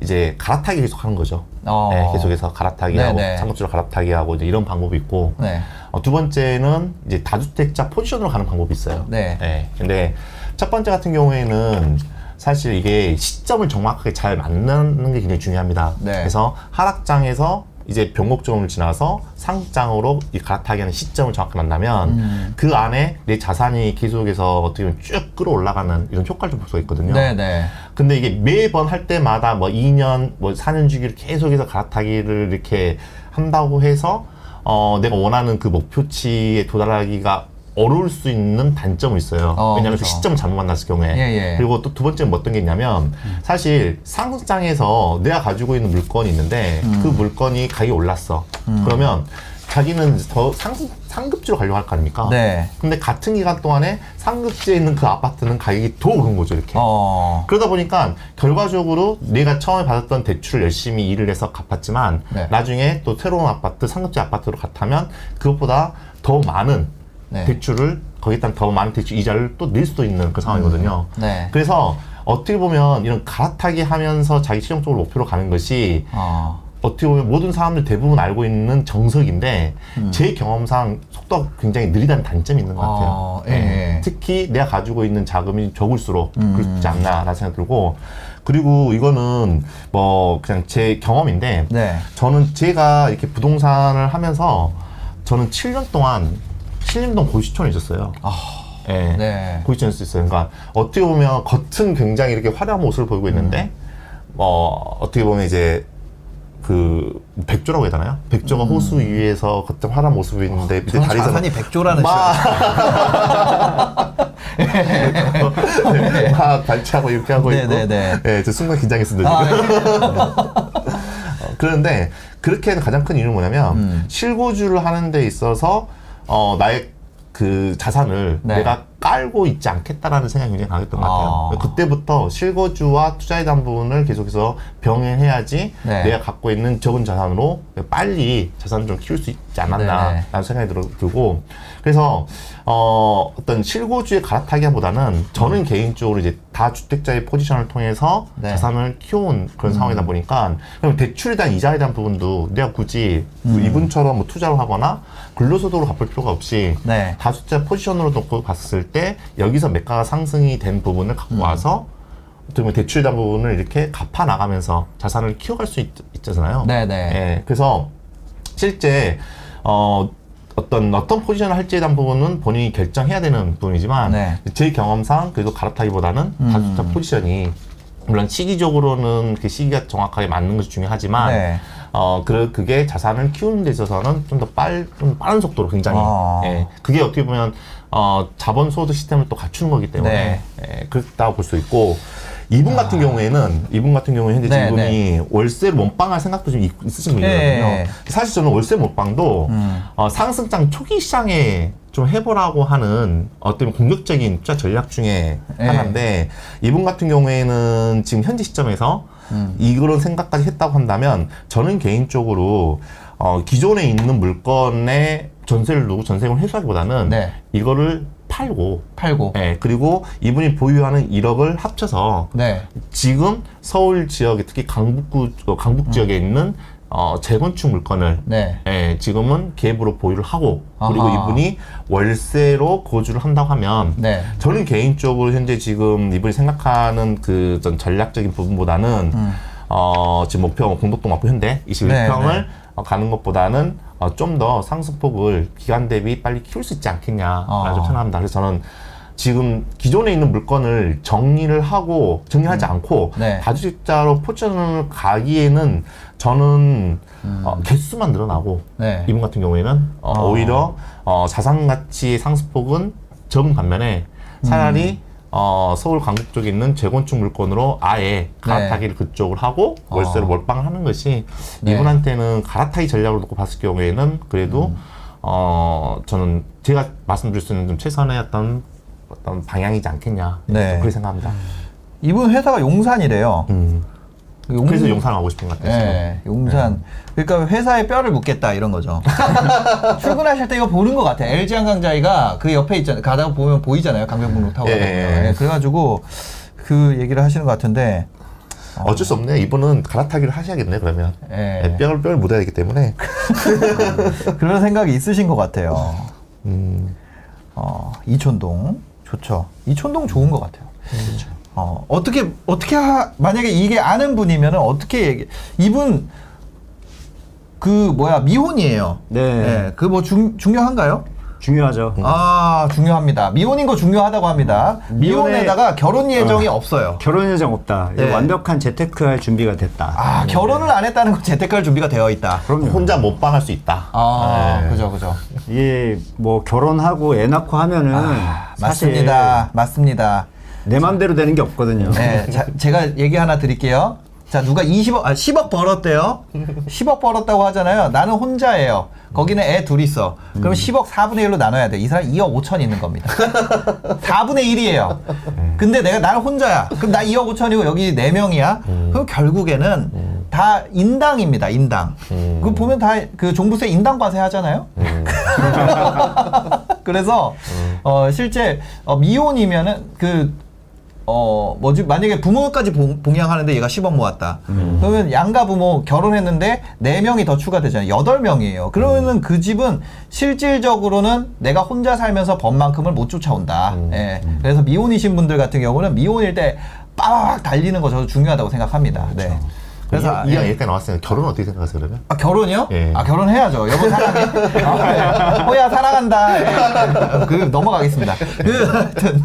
이제 갈아타기 계속 하는 거죠. 어. 네, 계속해서 갈아타기하고 네네. 상급지로 갈아타기하고 이제 이런 방법이 있고 네. 어, 두 번째는 이제 다주택자 포지션으로 가는 방법이 있어요. 네. 근데 첫 번째 같은 경우에는 사실 이게 시점을 정확하게 잘 만나는 게 굉장히 중요합니다. 네. 그래서 하락장에서 이제 변곡점을 지나서 상장으로 이 갈아타기하는 시점을 정확히 만나면 음. 그 안에 내 자산이 계속해서 어떻게 보면 쭉 끌어올라가는 이런 효과를 좀 볼 수가 있거든요. 네네. 근데 이게 매번 할 때마다 뭐 2년, 뭐 4년 주기를 계속해서 갈아타기를 이렇게 한다고 해서 어, 내가 원하는 그 목표치에 도달하기가 어려울 수 있는 단점은 있어요. 어, 왜냐하면 그렇죠. 그 시점을 잘못 만났을 경우에. 예, 예. 그리고 또 두 번째는 뭐 어떤 게 있냐면 사실 상장에서 내가 가지고 있는 물건이 있는데 음. 그 물건이 가격이 올랐어. 그러면 자기는 더 상, 상급지로 가려고 할 거 아닙니까? 네. 근데 같은 기간 동안에 상급지에 있는 그 아파트는 가격이 더 오른 거죠, 이렇게. 어. 그러다 보니까 결과적으로 내가 처음에 받았던 대출을 열심히 일을 해서 갚았지만 네. 나중에 또 새로운 아파트, 상급지 아파트로 갔다면 그것보다 더 많은 네. 대출을 거기다 더 많은 대출 이자를 또 낼 수도 있는 그 상황이거든요. 네. 그래서 어떻게 보면 이런 갈아타기 하면서 자기 실용적으로 목표로 가는 것이 어. 어떻게 보면 모든 사람들 대부분 알고 있는 정석인데 제 경험상 속도가 굉장히 느리다는 단점이 있는 것 같아요. 어, 예, 예. 특히 내가 가지고 있는 자금이 적을수록 그렇지 않나라는 생각이 들고 그리고 이거는 뭐 그냥 제 경험인데 네. 저는 제가 이렇게 부동산을 하면서 저는 7년 동안 신림동 고시촌에 있었어요. 예. 네. 고시촌에 있었어요. 그러니까 어떻게 보면 겉은 굉장히 이렇게 화려한 모습을 보이고 있는데 뭐 어떻게 보면 이제 그 백조라고 해야 되나요? 백조가 호수 위에서 겉은 화려한 모습이 있는데 밑에 저는 다리에서 자산이 백조라는 막, 네. 막 발치하고 이렇게 하고 네, 있고 네, 네. 예, 저 순간 긴장했습니다 아. 어, 그런데 그렇게 가장 큰 이유는 뭐냐면 음. 실고주를 하는 데 있어서 어, 나의 그 자산을 네. 내가 깔고 있지 않겠다라는 생각이 굉장히 강했던 것 같아요. 아. 그때부터 실거주와 투자이단 부분을 계속해서 병행해야지 네. 내가 갖고 있는 적은 자산으로 빨리 자산을 좀 키울 수 있 지 않았나라는 네네. 생각이 들, 들고 그래서 어, 어떤 실고주의 갈아타기보다는 저는 개인적으로 이제 다 주택자의 포지션을 통해서 네. 자산을 키워온 그런 상황이다 보니까 그럼 대출에 대한 이자에 대한 부분도 내가 굳이 뭐 이분처럼 뭐 투자를 하거나 근로소득으로 갚을 필요가 없이 네. 다주택자 포지션으로 놓고 봤을 때 여기서 매가가 상승이 된 부분을 갖고 와서 어떻게 보면 대한 부분을 이렇게 갚아 나가면서 자산을 키워갈 수 있, 있잖아요. 네네. 예, 그래서 실제 어 어떤 어떤 포지션을 할지에 대한 부분은 본인이 결정해야 되는 부분이지만 네. 제 경험상 그래도 갈아타기보다는 다주택자 포지션이 물론 시기적으로는 그 시기가 정확하게 맞는 것이 중요하지만 네. 어 그, 그게 자산을 키우는 데 있어서는 좀 더 빨, 좀 빠른 속도로 굉장히 아. 예, 그게 어떻게 보면 어 자본 소득 시스템을 또 갖추는 거기 때문에 네. 예, 그렇다고 볼 수 있고 이분 같은 경우에는 이분 같은 경우에 현재 네, 지분이 월세를 못방할 생각도 좀 있- 있으신 분이거든요. 네. 사실 저는 월세 못방도 음. 어, 상승장 초기 시장에 좀 해보라고 하는 어떤 공격적인 투자 전략 중에 네. 하나인데 이분 같은 경우에는 지금 현재 시점에서 음. 이런 생각까지 했다고 한다면 저는 개인적으로 어, 기존에 있는 물건에 전세를 두고 전세금을 회수하기보다는 네. 이거를 팔고 팔고. 예, 그리고 이분이 보유하는 1억을 합쳐서 네. 지금 서울 지역에 특히 강북구 어, 강북 지역에 있는 어, 재건축 물건을 네. 예, 지금은 갭으로 보유를 하고 그리고. 이분이 월세로 거주를 한다고 하면 네. 저는 개인적으로 현재 지금 이분이 생각하는 그 전 전략적인 부분보다는 어, 지금 목표 공덕동 마포 현대 21평을 음. 네, 네. 어, 가는 것보다는 어, 좀 더 상승폭을 기간 대비 빨리 키울 수 있지 않겠냐라고 어. 좀 생각합니다. 그래서 저는 지금 기존에 있는 물건을 정리를 하고 정리하지 않고 네. 다주택자로 포천을 가기에는 저는 어, 개수만 늘어나고 음. 네. 이분 같은 경우에는 어, 어. 오히려 어, 자산 가치의 상승폭은 적은 반면에 차라리 음. 어, 서울 강북 쪽에 있는 재건축 물건으로 아예 갈아타기를 그쪽을 하고 월세를 네. 어. 몰빵을 하는 것이 네. 이분한테는 갈아타기 전략을 놓고 봤을 경우에는 그래도 음. 어 저는 제가 말씀드릴 수 있는 좀 최선의 어떤 어떤 방향이지 않겠냐 네. 그렇게 생각합니다. 이분 회사가 용산이래요. 음. 용- 그래서 용산을 가고 싶은 것 같아요. 네, 용산. 그러니까 회사에 뼈를 묻겠다 이런 거죠. 출근하실 때 이거 보는 것 같아. LG 한강자이가 그 옆에 있잖아요. 가다가 보면 보이잖아요. 강변북로 타고 예. 예, 예. 그래가지고 그 얘기를 하시는 것 같은데. 어쩔 수 없네요. 이분은 갈아타기를 하셔야겠네 그러면. 예. 네, 뼈를 뼈를 묻어야 되기 때문에. 그런 생각이 있으신 것 같아요. 음. 어, 이촌동 좋죠. 이촌동 좋은 것 같아요. 어, 어떻게 어떻게 하, 만약에 이게 아는 분이면은 어떻게 얘기 이분 그 뭐야 미혼이에요. 네. 그뭐 중요한가요? 중요하죠. 아 중요합니다. 미혼인 거 중요하다고 합니다. 미혼에다가 결혼 예정이 없어요. 결혼 예정 없다. 네. 완벽한 재테크할 준비가 됐다. 아 결혼을 안 했다는 건 재테크할 준비가 되어 있다. 그럼요. 혼자 못방할 수 있다. 아 네. 그죠 그죠. 이게 뭐 결혼하고 애 낳고 하면은 사실 맞습니다. 맞습니다. 내 맘대로 되는 게 없거든요. 네, 자, 제가 얘기 하나 드릴게요. 자, 누가 20억, 아, 10억 벌었대요. 10억 벌었다고 하잖아요. 나는 혼자예요. 거기는 애둘 있어. 그럼 10억 4분의 1로 나눠야 돼. 이 사람 2억 5천 있는 겁니다. 4분의 1이에요. 근데 내가 나는 혼자야. 그럼 나 2억 5천이고 여기 4명이야. 그럼 결국에는 다 인당입니다. 인당. 음. 그 보면 다 그 종부세 인당 과세 하잖아요. 그래서 어, 실제 어, 미혼이면은 그 어 뭐지 만약에 부모까지 봉, 봉양하는데 얘가 10억 모았다. 그러면 양가 부모 결혼했는데 4명이 더 추가되잖아요. 8명이에요. 그러면은 그 집은 실질적으로는 내가 혼자 살면서 번만큼을 못 쫓아온다. 예. 그래서 미혼이신 분들 같은 경우는 미혼일 때 빠박 달리는 거 저도 중요하다고 생각합니다. 네. 그래서 그래서 이, 이 예. 여기까지 나왔으니까 결혼 어떻게 생각하세요 그러면? 아 결혼이요? 예. 아 결혼해야죠. 여보 사랑해. 아, 예. 호야 사랑한다. 예. 그 넘어가겠습니다. 그 하여튼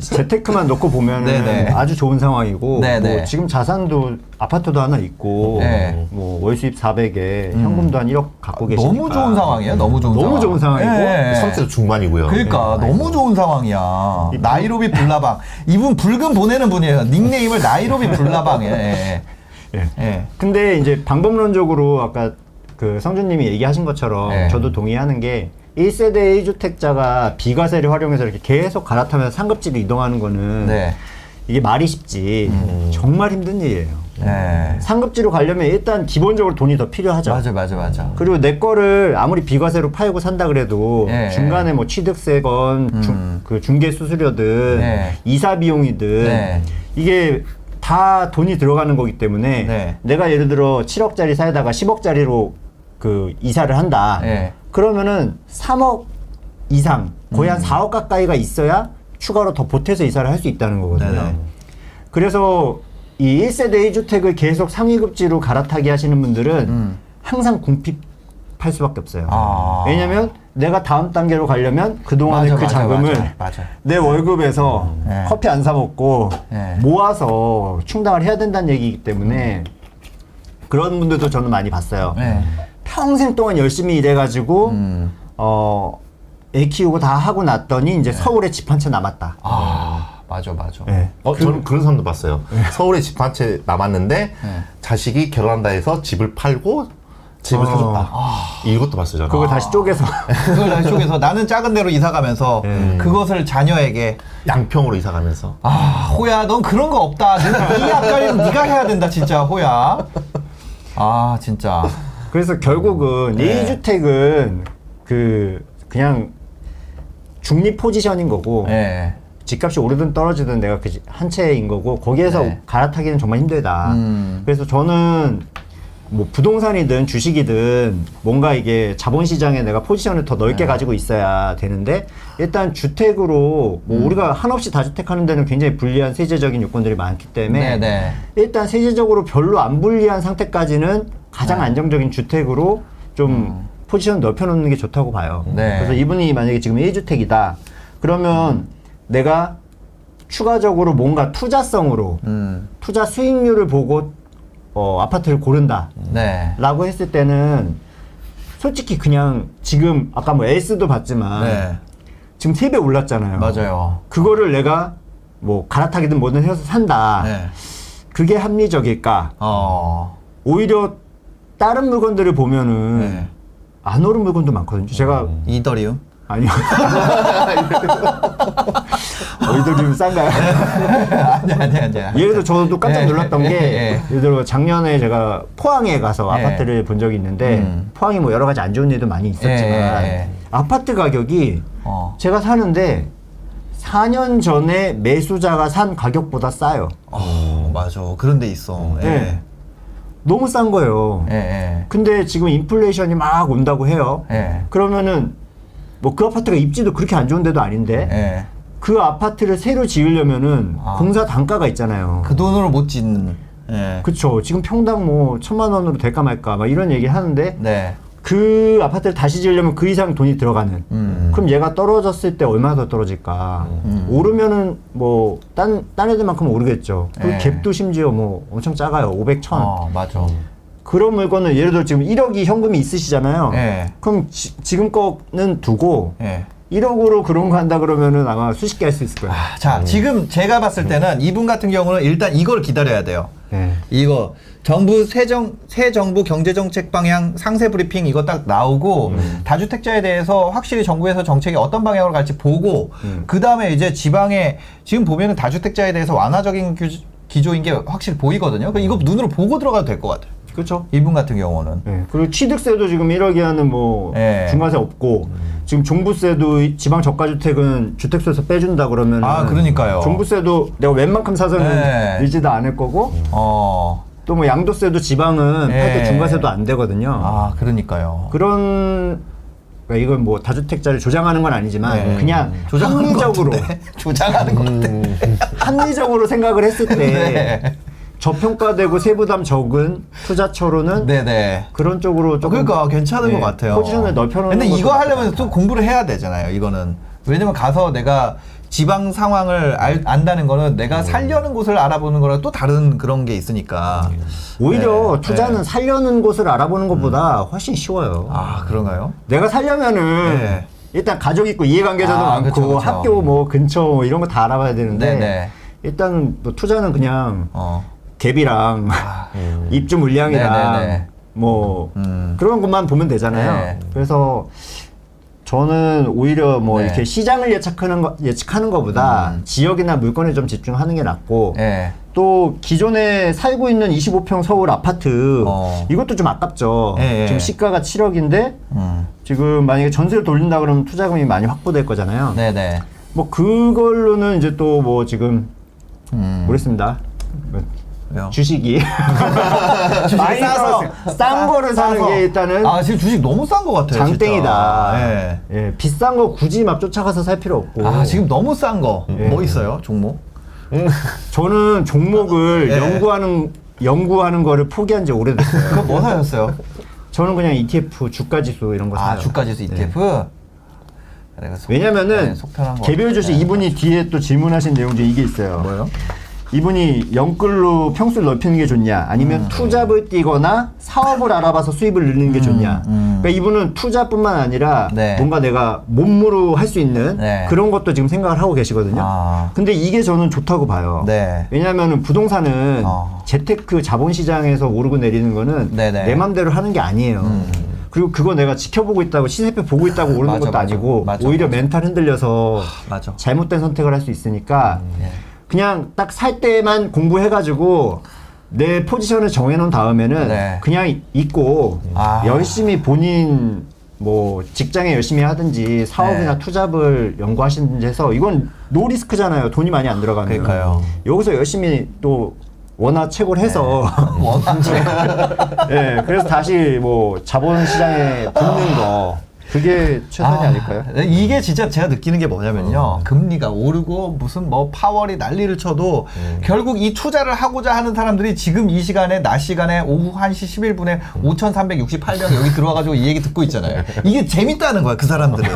재테크만 놓고 보면 네네. 아주 좋은 상황이고 네네. 뭐 지금 자산도 아파트도 하나 있고 네. 뭐 월 수입 400에 현금도 한 1억 갖고 계시니까 너무 좋은 상황이에요. 너무 좋은 너무 상황. 좋은 상황이고 예. 성세도 중반이고요. 그러니까 네. 너무 좋은 상황이야. 나이로비 불나방. 이분 불금 보내는 분이에요. 닉네임을 나이로비 불나방에. 예. 예. 예. 근데 이제 방법론적으로 아까 그 성준님이 얘기하신 것처럼 네. 저도 동의하는 게 1세대 1주택자가 비과세를 활용해서 이렇게 계속 갈아타면서 상급지로 이동하는 거는 네. 이게 말이 쉽지 정말 힘든 일이에요. 예. 상급지로 가려면 일단 기본적으로 돈이 더 필요하죠. 맞아, 맞아, 맞아. 그리고 내 거를 아무리 비과세로 팔고 산다 그래도 예. 중간에 뭐 취득세건 중, 음. 그 중개 수수료든 네. 이사 비용이든 네. 이게 다 돈이 들어가는 거기 때문에 네. 내가 예를 들어 7억짜리 사에다가 10억짜리로 그 이사를 한다. 네. 그러면은 3억 이상 거의 음. 한 4억 가까이가 있어야 추가로 더 보태서 이사를 할 수 있다는 거거든요. 네네. 그래서 이 1세대 1주택을 계속 상위급지로 갈아타기 하시는 분들은 음. 항상 궁핍할 수밖에 없어요. 아. 왜냐면 내가 다음 단계로 가려면 그동안의 맞아, 그 맞아, 자금을 맞아. 내 월급에서 네. 커피 안 사 먹고 네. 모아서 충당을 해야 된다는 얘기이기 때문에 그런 분들도 저는 많이 봤어요. 네. 평생 동안 열심히 일해가지고 음. 어, 애 키우고 다 하고 났더니 이제 서울에 집 한 채 남았다. 아, 맞아, 맞아. 네. 어, 저는 그런 사람도 봤어요. 서울에 집 한 채 남았는데 네. 자식이 결혼한다 해서 집을 팔고 집을 어. 사줬다. 이것도 봤어요 저는. 그걸 다시 쪼개서 그걸 다시 쪽에서 나는 작은 데로 이사 가면서 네. 그것을 자녀에게 양평으로 이사 가면서 아 호야 넌 그런 거 없다 이 앞가리는 네가 해야 된다 진짜 호야 아 진짜 그래서 결국은 네. 이 2주택은 그 그냥 중립 포지션인 거고 예 집값이 오르든 떨어지든 내가 그 한 채인 거고 거기에서 네. 갈아타기는 정말 힘들다. 음. 그래서 저는 뭐 부동산이든 주식이든 뭔가 이게 자본시장에 내가 포지션을 더 네. 넓게 가지고 있어야 되는데 일단 주택으로 뭐 음. 우리가 한없이 다주택하는 데는 굉장히 불리한 세제적인 요건들이 많기 때문에 네네 일단 세제적으로 별로 안 불리한 상태까지는 가장 네. 안정적인 주택으로 좀 포지션 넓혀놓는 게 좋다고 봐요. 음. 네. 그래서 이분이 만약에 지금 1주택이다. 그러면 내가 추가적으로 뭔가 투자성으로 음. 투자 수익률을 보고 어, 아파트를 고른다. 네. 라고 했을 때는 솔직히 그냥 지금 아까 뭐 S도 봤지만 네. 지금 3배 올랐잖아요. 맞아요. 그거를 내가 뭐 갈아타기든 뭐든 해서 산다. 네. 그게 합리적일까? 어. 오히려 다른 물건들을 보면은 네. 안 오른 물건도 많거든요. 제가 이더리움. 아니요. 어이더리움 싼가요? 아니 아니 아니. 예를 들어 저도 깜짝 예, 놀랐던 예, 게 예. 예를 들어 작년에 제가 포항에 가서 예. 아파트를 본 적이 있는데 음. 포항이 뭐 여러 가지 안 좋은 일도 많이 있었지만 예, 예. 아파트 가격이 어. 제가 사는데 4년 전에 매수자가 산 가격보다 싸요. 어 맞아. 그런 데 있어. 예. 네. 너무 싼 거예요. 예. 예. 근데 지금 인플레이션이 막 온다고 해요. 예. 그러면은 뭐 그 아파트가 입지도 그렇게 안 좋은 데도 아닌데 예. 그 아파트를 새로 지으려면은 아. 공사 단가가 있잖아요. 그 돈으로 못 짓는. 예. 그쵸. 지금 평당 뭐 천만 원으로 될까 말까 막 이런 얘기 하는데 네. 그 아파트를 다시 지으려면 그 이상 돈이 들어가는. 음. 그럼 얘가 떨어졌을 때 얼마나 더 떨어질까? 오르면은 뭐딴 딴 애들만큼 오르겠죠. 그 네. 갭도 심지어 뭐 엄청 작아요. 500, 1000. 어 맞아. 그런 물건을 예를 들어 지금 1억이 현금이 있으시잖아요. 예. 그럼 지, 지금 거는 두고 예. 1억으로 그런 거 한다 그러면은 아마 수십 개 할 수 있을 거예요. 아, 자, 지금 제가 봤을 때는 이분 같은 경우는 일단 이걸 기다려야 돼요. 네. 이거 정부 새정 새 정부 경제 정책 방향 상세 브리핑 이거 딱 나오고 음. 다주택자에 대해서 확실히 정부에서 정책이 어떤 방향으로 갈지 보고 음. 그 다음에 이제 지방에 지금 보면은 다주택자에 대해서 완화적인 규, 기조인 게 확실히 보이거든요. 그 이거 눈으로 보고 들어가도 될 것 같아요. 그렇죠. 이분 같은 경우는. 네. 그리고 취득세도 지금 1억이 하는 뭐 네. 중과세 없고 지금 종부세도 지방 저가주택은 주택수에서 빼준다 그러면 아, 그러니까요. 종부세도 내가 웬만큼 사서는 네. 밀지도 않을 거고 어. 또 뭐 양도세도 지방은 네. 팔때 중과세도 안 되거든요. 아, 그러니까요. 그런 그러니까 이건 뭐 다주택자를 조장하는 건 아니지만 네. 그냥 조장하는 합리적으로? 조장하는 것 같아. 합리적으로 생각을 했을 때 네. 저평가되고 세부담 적은 투자처로는 네네. 그런 쪽으로 조금 그러니까 괜찮은 네, 것 같아요. 포지션을 넓혀놓는 근데 이거 하려면. 또 공부를 해야 되잖아요. 이거는 왜냐면 가서 내가 지방 상황을 알, 안다는 거는 내가 음. 살려는 곳을 알아보는 거랑 또 다른 그런 게 있으니까. 오히려 네, 투자는 네. 살려는 곳을 알아보는 것보다 훨씬 쉬워요. 아 그런가요? 내가 살려면은 네. 일단 가족 있고 이해관계자도 아, 많고 그쵸, 그쵸. 학교 뭐 근처 뭐 이런 거 다 알아봐야 되는데 네네. 일단 뭐 투자는 그냥 어. 갭이랑 음. 입주 물량이랑 네네네. 뭐 음. 그런 것만 보면 되잖아요. 네. 그래서 저는 오히려 뭐 네. 이렇게 시장을 예측하는 거 예측하는 것보다 음. 지역이나 물건에 좀 집중하는 게 낫고 예. 또 기존에 살고 있는 25평 서울 아파트 어. 이것도 좀 아깝죠. 예, 예. 지금 시가가 7억인데 음. 지금 만약에 전세를 돌린다 그러면 투자금이 많이 확보될 거잖아요. 네네. 뭐 그걸로는 이제 또 뭐 지금 음. 모르겠습니다. 왜요? 주식이 주식 많이 싸서. 싼 싸- 거를 사는 싸서. 게 일단은 아 지금 주식 너무 싼것 같아요. 장땡이다. 예. 예, 비싼 거 굳이 막 쫓아가서 살 필요 없고. 아 지금 너무 싼 거. 예. 뭐 있어요 종목? 저는 종목을 예. 연구하는 연구하는 거를 포기한 지 오래됐어요. 그거 뭐 사셨어요? 저는 그냥 ETF 주가 지수 이런 거아 사요. 주가지수 네. ETF. 내가 속- 왜냐면은 네, 거 개별 주식 같네. 이분이 뒤에 또 질문하신 내용 중에 이게 있어요. 뭐요? 이분이 영끌로 평수를 넓히는 게 좋냐, 아니면 음. 투잡을 뛰거나 사업을 알아봐서 수입을 늘리는 게 좋냐. 음. 그러니까 이분은 투자뿐만 아니라 네. 뭔가 내가 몸으로 할 수 있는 네. 그런 것도 지금 생각을 하고 계시거든요. 아. 근데 이게 저는 좋다고 봐요. 네. 왜냐하면 부동산은 어. 재테크 자본시장에서 오르고 내리는 거는 네네. 음. 내 맘대로 하는 게 아니에요. 그리고 그거 내가 지켜보고 있다고 시세표 보고 있다고 오르는 맞아, 것도 맞아. 아니고 맞아, 오히려. 멘탈 흔들려서 맞아. 잘못된 선택을 할 수 있으니까 예. 그냥 딱 살 때만 공부해가지고 내 포지션을 정해놓은 다음에는 네. 그냥 있고 아. 열심히 본인 뭐 직장에 열심히 하든지 사업이나 네. 투잡을 연구하시든지 해서 이건 no risk잖아요. 돈이 많이 안 들어가면. 그러니까요. 여기서 열심히 또 원화 채굴 해서 네. 원하지. 예, 그래서 다시 뭐 자본 시장에 붙는 거 그게 최선이 아, 닐까요 네, 이게 진짜 제가 느끼는 게 뭐냐면요. 금리가 오르고 무슨 뭐 파월이 난리를 쳐도 결국 이 투자를 하고자 하는 사람들이 지금 이 시간에 낮 시간에 오후 1시 11분에 5,368명 여기 들어와 가지고 이 얘기 듣고 있잖아요. 이게 재밌다는 거야, 그 사람들은.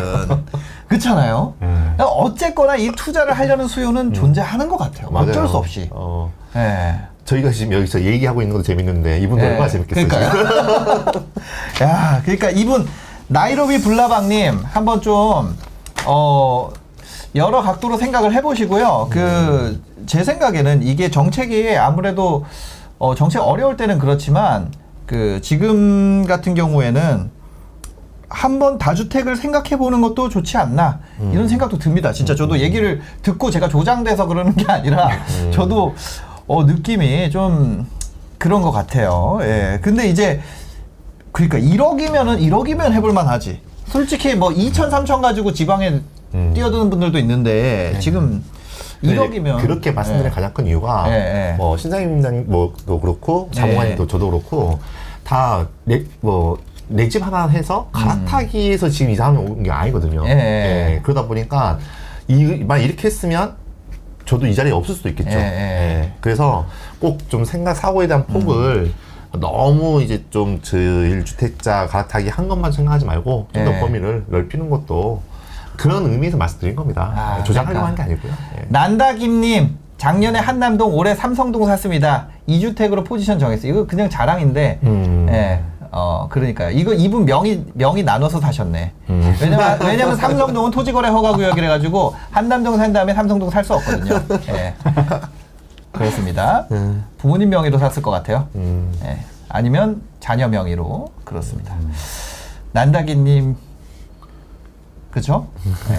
그렇잖아요. 그러니까 어쨌거나 이 투자를 하려는 수요는 존재하는 것 같아요. 어쩔 맞아요. 수 없이. 어, 예. 저희가 지금 여기서 얘기하고 있는 것도 재밌는데 이분도 예. 얼마나 재밌겠어요. 야, 그러니까 이분 나이로비 블라방님 한번 좀 어. 여러 각도로 생각을 해보시고요. 그 제 생각에는 이게 정책이 아무래도 어, 정책 어려울 때는 그렇지만 그 지금 같은 경우에는 한번 다주택을 생각해 보는 것도 좋지 않나 이런 생각도 듭니다. 진짜 저도 얘기를 듣고 제가 조장돼서 그러는 게 아니라 저도 어, 느낌이 좀 그런 것 같아요. 예. 근데 이제 그러니까 1억이면은 1억이면 해볼만 하지. 솔직히 뭐 2천, 3천 가지고 지방에 음. 뛰어드는 분들도 있는데 지금 근데 1억이면 그렇게 말씀드린 가장 큰 이유가 예, 예. 뭐 신사임당 뭐도 그렇고 자몽아님도 예. 저도 그렇고 다내뭐내 집 하나 해서 갈아타기에서 지금 이 상황이 온 게 아니거든요. 예, 예. 그러다 보니까 이 만 이렇게 했으면 저도 이 자리에 없을 수도 있겠죠. 예, 예. 그래서 꼭 좀 생각 사고에 대한 폭을 너무 이제 좀 저일주택자 갈아타기 한 것만 생각하지 말고 좀 더 예. 범위를 넓히는 것도 그런 의미에서 말씀드린 겁니다. 아, 조장하려고 그러니까. 한게 아니고요. 예. 난다김님 작년에 한남동 올해 삼성동 샀습니다. 2주택으로 포지션 정했어요. 이거 그냥 자랑인데 음. 예. 어 그러니까요. 이거 이분 명의 명의 나눠서 사셨네. 음. 왜냐면 왜냐면 삼성동은 토지거래 허가 구역이라 가지고 한남동 산 다음에 삼성동 살 수 없거든요. 예. 그렇습니다. 부모님 명의로 샀을 것 같아요. 음. 예. 아니면 자녀 명의로 그렇습니다. 난다기님 그죠? 네.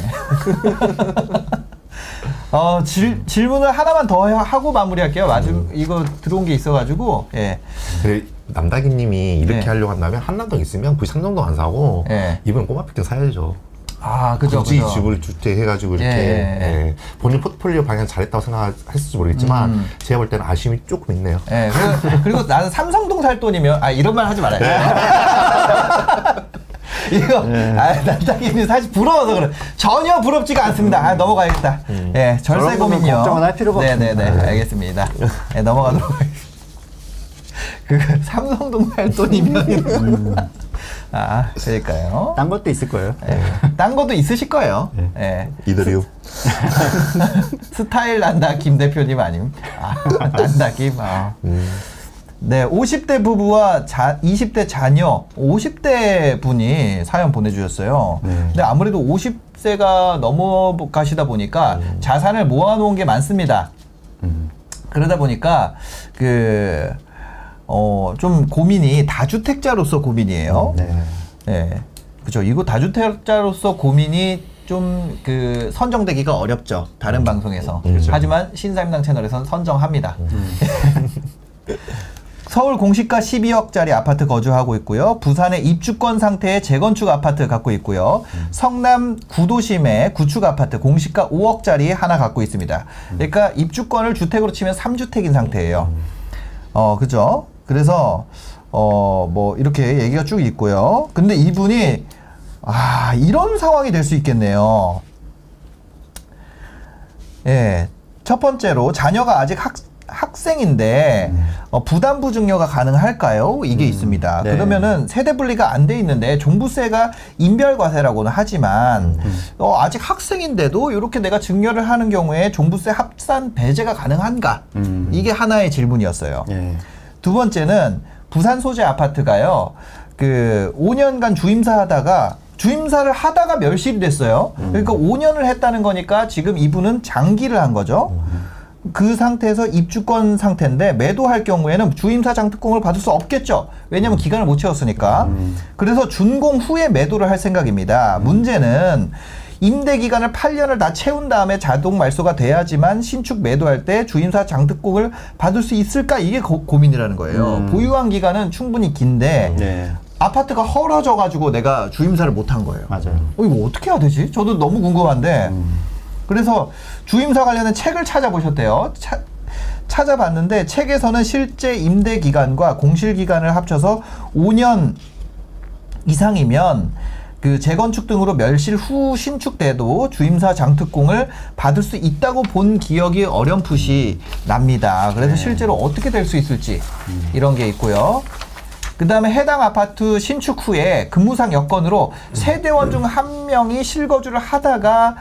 어, 질, 질문을 하나만 더 하고 마무리할게요. 마지막 이거 들어온 게 있어가지고 예. 그 남다기님이 이렇게 네. 하려고 한다면 한남동 있으면 굳이 삼성동 안 사고 네. 이번 꼬마 빌딩 사야죠. 아, 그죠, 굳이 그죠. 지불 주택 해가지고 이렇게 예. 예, 본인 포트폴리오 방향 잘했다고 생각했을지 모르겠지만 음. 제가 볼 때는 아쉬움이 조금 있네요. 예, 그리고, 그리고 나는 삼성동 살 돈이면, 아, 이런 말 하지 말아요. 이거, 아, 난장님이 사실 부러워서 그래. 전혀 부럽지가 않습니다. 아, 넘어가야겠다. 예, 절세 저런 거는 고민요. 걱정은 할 필요가 네네네, 없습니다. 알겠습니다. 예, 넘어가도록 하겠습니다. 그, 삼성동 살 돈이면. 아, 그러니까요. 딴 것도 있을 거예요. 예, 딴 것도 있으실 거예요. 네. 예. 이들이요. 스타일 난다 김 대표님 아님? 아, 난다 김. 아. 네, 50대 부부와 자, 20대 자녀, 50대 분이 사연 보내주셨어요. 네. 근데 아무래도 50세가 넘어가시다 보니까 자산을 모아놓은 게 많습니다. 음. 그러다 보니까 그, 어, 좀 고민이 다주택자로서 고민이에요. 네. 네. 그죠. 이거 다주택자로서 고민이 좀 그 선정되기가 어렵죠. 다른 방송에서. 그렇죠. 하지만 신사임당 채널에서는 선정합니다. 서울 공시가 12억짜리 아파트 거주하고 있고요. 부산의 입주권 상태의 재건축 아파트 갖고 있고요. 성남 구도심의 구축 아파트 공시가 5억짜리 하나 갖고 있습니다. 그러니까 입주권을 주택으로 치면 3주택인 상태예요. 어, 그죠? 그래서, 어, 뭐, 이렇게 얘기가 쭉 있고요. 근데 이분이, 아, 이런 상황이 될 수 있겠네요. 예. 첫 번째로, 자녀가 아직 학, 학생인데, 어, 부담부 증여가 가능할까요? 이게 있습니다. 네. 그러면은 세대 분리가 안 돼 있는데, 종부세가 인별과세라고는 하지만, 어, 아직 학생인데도 이렇게 내가 증여를 하는 경우에 종부세 합산 배제가 가능한가? 음. 이게 하나의 질문이었어요. 예. 두 번째는 부산 소재 아파트가요. 그 5년간 주임사 하다가 주임사를 하다가 멸실이 됐어요. 그러니까 5년을 했다는 거니까 지금 이분은 장기를 한 거죠. 그 상태에서 입주권 상태인데 매도할 경우에는 주임사 장특공을 받을 수 없겠죠. 왜냐하면 기간을 못 채웠으니까. 그래서 준공 후에 매도를 할 생각입니다. 문제는 임대 기간을 8년을 다 채운 다음에 자동 말소가 돼야지만 신축 매도할 때 주임사 장특공을 받을 수 있을까 이게 고, 고민이라는 거예요. 음. 보유한 기간은 충분히 긴데 네. 아파트가 헐어져 가지고 내가 주임사를 못 한 거예요. 맞아요. 어, 이거 어떻게 해야 되지? 저도 너무 궁금한데. 그래서 주임사 관련된 책을 찾아보셨대요. 차- 찾아봤는데 책에서는 실제 임대 기간과 공실 기간을 합쳐서 5년 이상이면 그 재건축 등으로 멸실 후 신축돼도 주임사 장특공을 받을 수 있다고 본 기억이 어렴풋이 납니다. 그래서 실제로 어떻게 될 수 있을지 이런 게 있고요. 그 다음에 해당 아파트 신축 후에 근무상 여건으로 세대원 중 한 명이 실거주를 하다가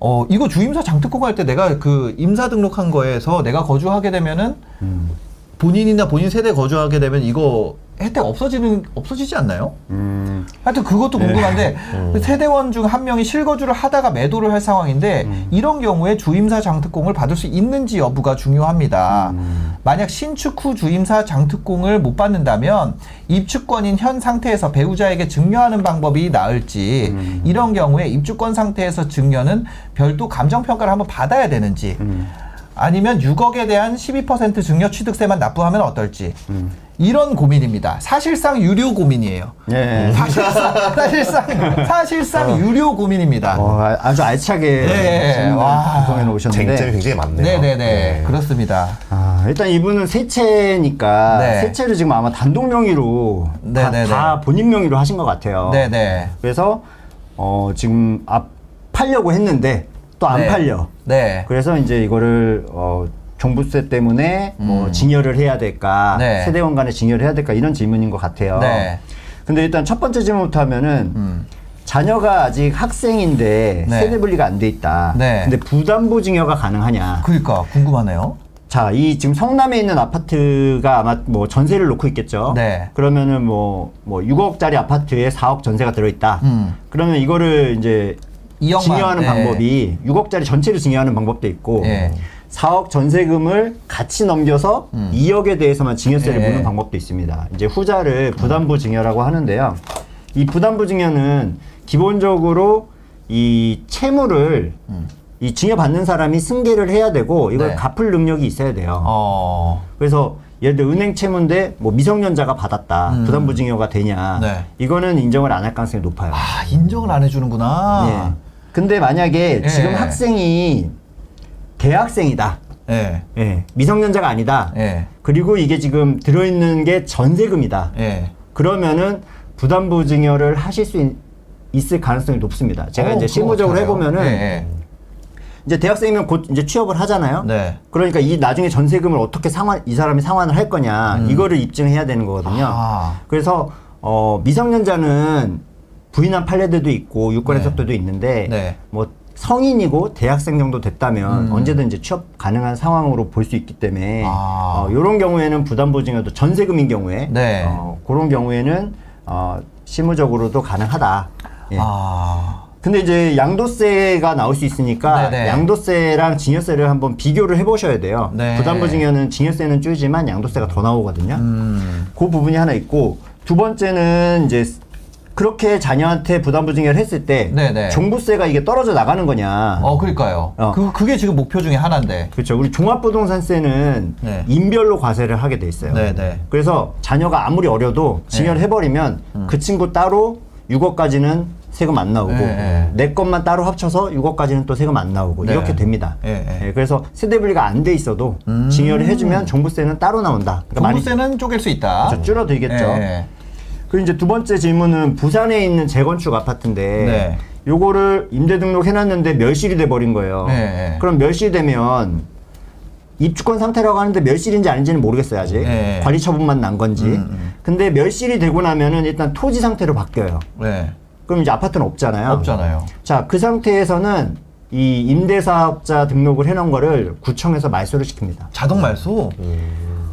어 이거 주임사 장특공 할 때 내가 그 임사 등록한 거에서 내가 거주하게 되면은 본인이나 본인 세대 거주하게 되면 이거 혜택 없어지는 없어지지 않나요? 음. 하여튼 그것도 궁금한데 세대원 중 한 명이 실거주를 하다가 매도를 할 상황인데 이런 경우에 주임사 장특공을 받을 수 있는지 여부가 중요합니다. 만약 신축 후 주임사 장특공을 못 받는다면 입주권인 현 상태에서 배우자에게 증여하는 방법이 나을지 이런 경우에 입주권 상태에서 증여는 별도 감정 평가를 한번 받아야 되는지 아니면 6억에 대한 12% 증여 취득세만 납부하면 어떨지 이런 고민입니다. 사실상 유료 고민이에요. 예. 사실상 사실상 사실상 유료 고민입니다. 어, 아- 아주 알차게 네. 재밌는 와. 방송에 오셨는데 쟁점이 굉장히 많네요. 네네네 네. 그렇습니다. 아, 일단 이분은 세채니까 네. 세채를 지금 아마 단독 명의로 다. 다 본인 명의로 하신 것 같아요. 네네 그래서 어, 지금 앞 팔려고 했는데 또안 네. 팔려. 네 그래서 이제 이거를 어, 종부세 때문에 뭐 징여를 해야 될까, 음. 네. 세대원 간에 징여를 해야 될까 이런 질문인 것 같아요. 네. 근데 일단 첫 번째 질문부터 하면은 음. 자녀가 아직 학생인데 네. 세대 분리가 안 돼 있다. 네. 근데 부담부 증여가 가능하냐? 그러니까 궁금하네요. 자, 이 지금 성남에 있는 아파트가 아마 뭐 전세를 놓고 있겠죠. 네. 그러면은 뭐, 뭐 6억짜리 아파트에 4억 전세가 들어 있다. 음. 그러면 이거를 이제 2억만, 증여하는 네. 방법이 6억짜리 전체를 증여하는 방법도 있고 네. 4억 전세금을 같이 넘겨서 2억에 대해서만 증여세를 네. 무는 방법도 있습니다. 이제 후자를 부담부 증여라고 하는데요. 이 부담부 증여는 기본적으로 이 채무를 이 증여받는 사람이 승계를 해야 되고 이걸 네. 갚을 능력이 있어야 돼요. 어. 그래서 예를 들어 은행 채무인데 뭐 미성년자가 받았다 음. 부담부 증여가 되냐 네. 이거는 인정을 안 할 가능성이 높아요. 아 인정을 안 해주는구나. 예. 근데 만약에 예. 지금 학생이 대학생이다. 예. 예. 미성년자가 아니다. 예. 그리고 이게 지금 들어있는 게 전세금이다. 예. 그러면은 부담부 증여를 하실 수 있, 있을 가능성이 높습니다. 제가 어, 이제 실무적으로? 해보면은 예, 이제 대학생이면 곧 이제 취업을 하잖아요. 예. 네. 그러니까 이 나중에 전세금을 어떻게 상환 이 사람이 상환을 할 거냐 이거를 입증해야 되는 거거든요. 음. 아. 그래서 어 미성년자는 부인한 판례들도 있고 유권 네. 해석들도 있는데 네. 뭐 성인이고 대학생 정도 됐다면 음. 언제든 이제 취업 가능한 상황으로 볼 수 있기 때문에 아. 어, 이런 경우에는 부담보증여도 전세금인 경우에 네. 어, 그런 경우에는 어, 실무적으로도 가능하다. 예. 아. 근데 이제 양도세가 나올 수 있으니까 네네. 양도세랑 증여세를 한번 비교를 해보셔야 돼요. 네. 부담부증여는 증여세는 줄지만 양도세가 더 나오거든요. 음. 그 부분이 하나 있고 두 번째는 이제 그렇게 자녀한테 부담 부증여를 했을 때 네네. 종부세가 이게 떨어져 나가는 거냐. 어, 그러니까요. 어. 그 그게 지금 목표 중에 하나인데. 그렇죠. 우리 종합부동산세는 네. 인별로 과세를 하게 돼 있어요. 네, 네. 그래서 자녀가 아무리 어려도 증여를 네. 해버리면 그 친구 따로 6억까지는 세금 안 나오고 네, 네. 내 것만 따로 합쳐서 6억까지는 또 세금 안 나오고 네. 이렇게 됩니다. 네, 네. 예, 그래서 세대 분리가 안 돼 있어도 음. 증여를 해주면 종부세는 따로 나온다. 그러니까 종부세는 쪼갤 수 있다. 그렇죠. 줄어들겠죠. 예. 그리고 이제 두 번째 질문은 부산에 있는 재건축 아파트인데 네. 요거를 임대 등록 해놨는데 멸실이 돼 버린 거예요. 네. 그럼 멸실되면 입주권 상태라고 하는데 멸실인지 아닌지는 모르겠어요 아직 네. 관리 처분만 난 건지. 음, 음. 근데 멸실이 되고 나면은 일단 토지 상태로 바뀌어요. 네. 그럼 이제 아파트는 없잖아요. 없잖아요. 자, 그 상태에서는 이 임대사업자 등록을 해놓은 거를 구청에서 말소를 시킵니다. 자동 말소.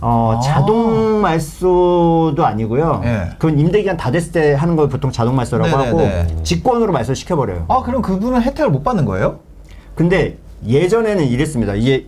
어, 아. 자동 말소도 아니고요. 예. 그건 임대 기간 다 됐을 때 하는 걸 보통 자동 말소라고 네네네. 하고 직권으로 말소 시켜 버려요. 아, 그럼 그분은 혜택을 못 받는 거예요? 근데 예전에는 이랬습니다. 이게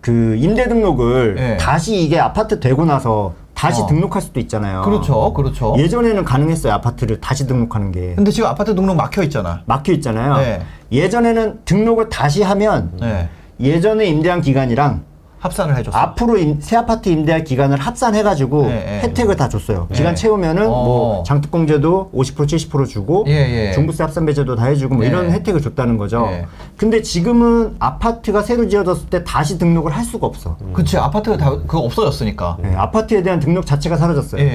그 임대 등록을 예. 다시 이게 아파트 되고 나서 다시 어. 등록할 수도 있잖아요. 그렇죠. 그렇죠. 예전에는 가능했어요. 아파트를 다시 등록하는 게. 근데 지금 아파트 등록 막혀 있잖아. 막혀 있잖아요. 네. 예전에는 등록을 다시 하면 네. 예전에 임대한 기간이랑 합산을 해줬어. 앞으로 임- 새 아파트 임대할 기간을 합산해가지고 네, 네. 혜택을 다 줬어요. 기간 네. 채우면은 어. 뭐 장특공제도 50% 70% 주고 예, 예. 종부세 합산 배제도 다 해주고 뭐 예. 이런 혜택을 줬다는 거죠. 예. 근데 지금은 아파트가 새로 지어졌을 때 다시 등록을 할 수가 없어. 그치 아파트가 다 그거 없어졌으니까. 네, 아파트에 대한 등록 자체가 사라졌어요. 예, 예,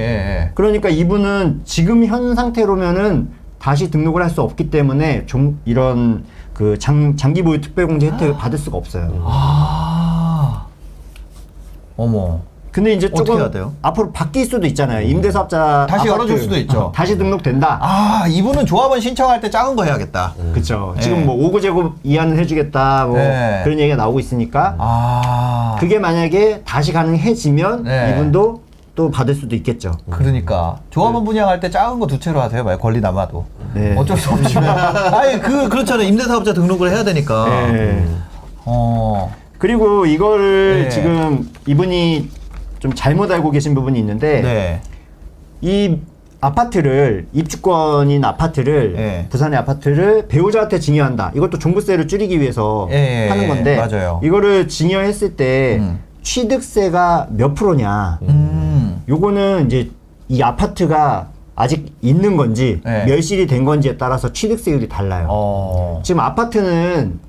예. 그러니까 이분은 지금 현 상태로면은 다시 등록을 할 수 없기 때문에 좀 이런 그 장, 장기 보유 특별공제 혜택을 받을 수가 없어요. 아. 어머. 근데 이제 조금 해야 돼요? 앞으로 바뀔 수도 있잖아요. 임대사업자 다시 아파트 열어줄 수도 있죠. 다시 등록된다. 아, 이분은 조합원 신청할 때 작은 거 해야겠다. 그렇죠. 네. 지금 뭐 5구 제곱 이하는 해주겠다. 뭐 네. 그런 얘기가 나오고 있으니까 아. 그게 만약에 다시 가능해지면 네. 이분도 또 받을 수도 있겠죠. 그러니까 조합원 분양할 때 작은 거 두 채로 하세요. 만약 권리 남아도. 네. 어쩔 수 없지만. 아니 그 그렇잖아요. 임대사업자 등록을 해야 되니까. 네. 어. 그리고 이거를 네. 지금 이분이 좀 잘못 알고 계신 부분이 있는데 네. 이 아파트를 입주권인 아파트를 예. 부산의 아파트를 배우자한테 증여한다. 이것도 종부세를 줄이기 위해서 예, 예, 하는 예. 건데 맞아요. 이거를 증여했을 때 음. 취득세가 몇 프로냐? 음. 요거는 이제 이 아파트가 아직 있는 건지 네. 멸실이 된 건지에 따라서 취득세율이 달라요. 어. 지금 아파트는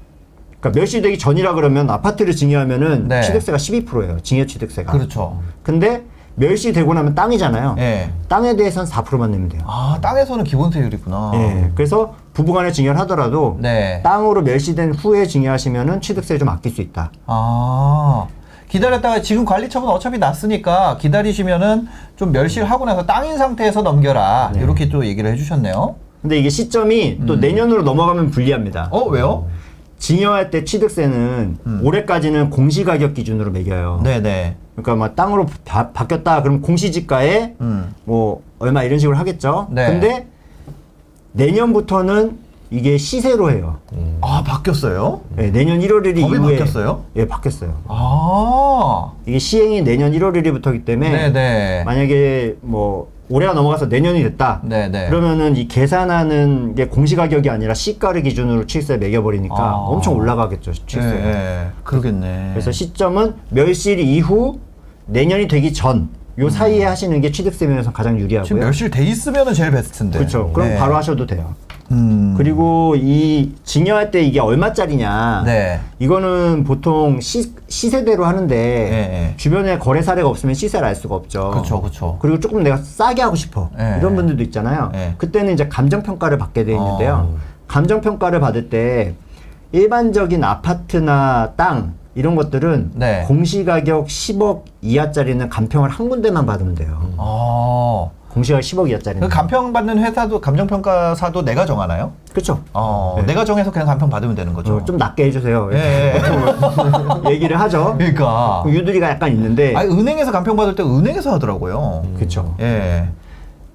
그러니까 멸실 되기 전이라 그러면 아파트를 증여하면은 네. 취득세가 12%예요. 증여 취득세가. 그렇죠. 근데 멸실되고 나면 땅이잖아요. 예. 땅에 대해서는 4%만 내면 돼요. 아, 땅에서는 기본세율이구나. 예. 그래서 부부간에 증여를 하더라도 네. 땅으로 멸실된 후에 증여하시면은 취득세 좀 아낄 수 있다. 아. 기다렸다가 지금 관리처분 어차피 났으니까 기다리시면은 좀 멸실하고 나서 땅인 상태에서 넘겨라. 네. 이렇게 또 얘기를 해 주셨네요. 근데 이게 시점이 또 내년으로 넘어가면 불리합니다. 음. 어, 왜요? 증여할 때 취득세는 올해까지는 공시가격 기준으로 매겨요. 음. 네네. 그러니까 막 땅으로 바, 바뀌었다 그럼 공시지가에 음. 뭐 얼마 이런 식으로 하겠죠. 네. 근데 내년부터는 이게 시세로 해요. 아, 바뀌었어요? 네, 내년 1월 1일 법이 이후에 바뀌었어요? 예, 바뀌었어요. 아. 이게 시행이 내년 1월 1일부터기 때문에 네네. 만약에 뭐 올해가 넘어가서 내년이 됐다. 네네. 그러면은 이 계산하는 게 공시가격이 아니라 시가를 기준으로 취득세 매겨버리니까 아. 엄청 올라가겠죠 취득세. 예, 예. 그러겠네. 그래서 시점은 멸실 이후 내년이 되기 전 요 사이에 하시는 게 취득세 면에서 가장 지금 유리하고요. 멸실 돼 있으면 제일 베스트인데. 그렇죠. 그럼 네. 바로 하셔도 돼요. 음. 그리고 이 증여할 때 이게 얼마짜리냐. 네. 이거는 보통 시, 시세대로 하는데 네. 주변에 거래 사례가 없으면 시세를 알 수가 없죠. 그쵸, 그쵸. 그리고 조금 내가 싸게 하고 싶어. 네. 이런 분들도 있잖아요. 네. 그때는 이제 감정 평가를 받게 돼 있는데요. 어. 감정 평가를 받을 때 일반적인 아파트나 땅 이런 것들은 네. 공시가격 10억 이하짜리는 감평을 한 군데만 받으면 돼요. 어. 공시가격 10억 이하짜리는. 그 감평 받는 회사도 감정평가사도 내가 정하나요? 그렇죠. 어. 네. 내가 정해서 그냥 감평 받으면 되는 거죠. 어, 좀 낮게 해주세요. 예, 예, 예. 얘기를 하죠. 그러니까. 그 유두리가 약간 있는데. 아니, 은행에서 감평 받을 때 은행에서 하더라고요. 그렇죠. 예.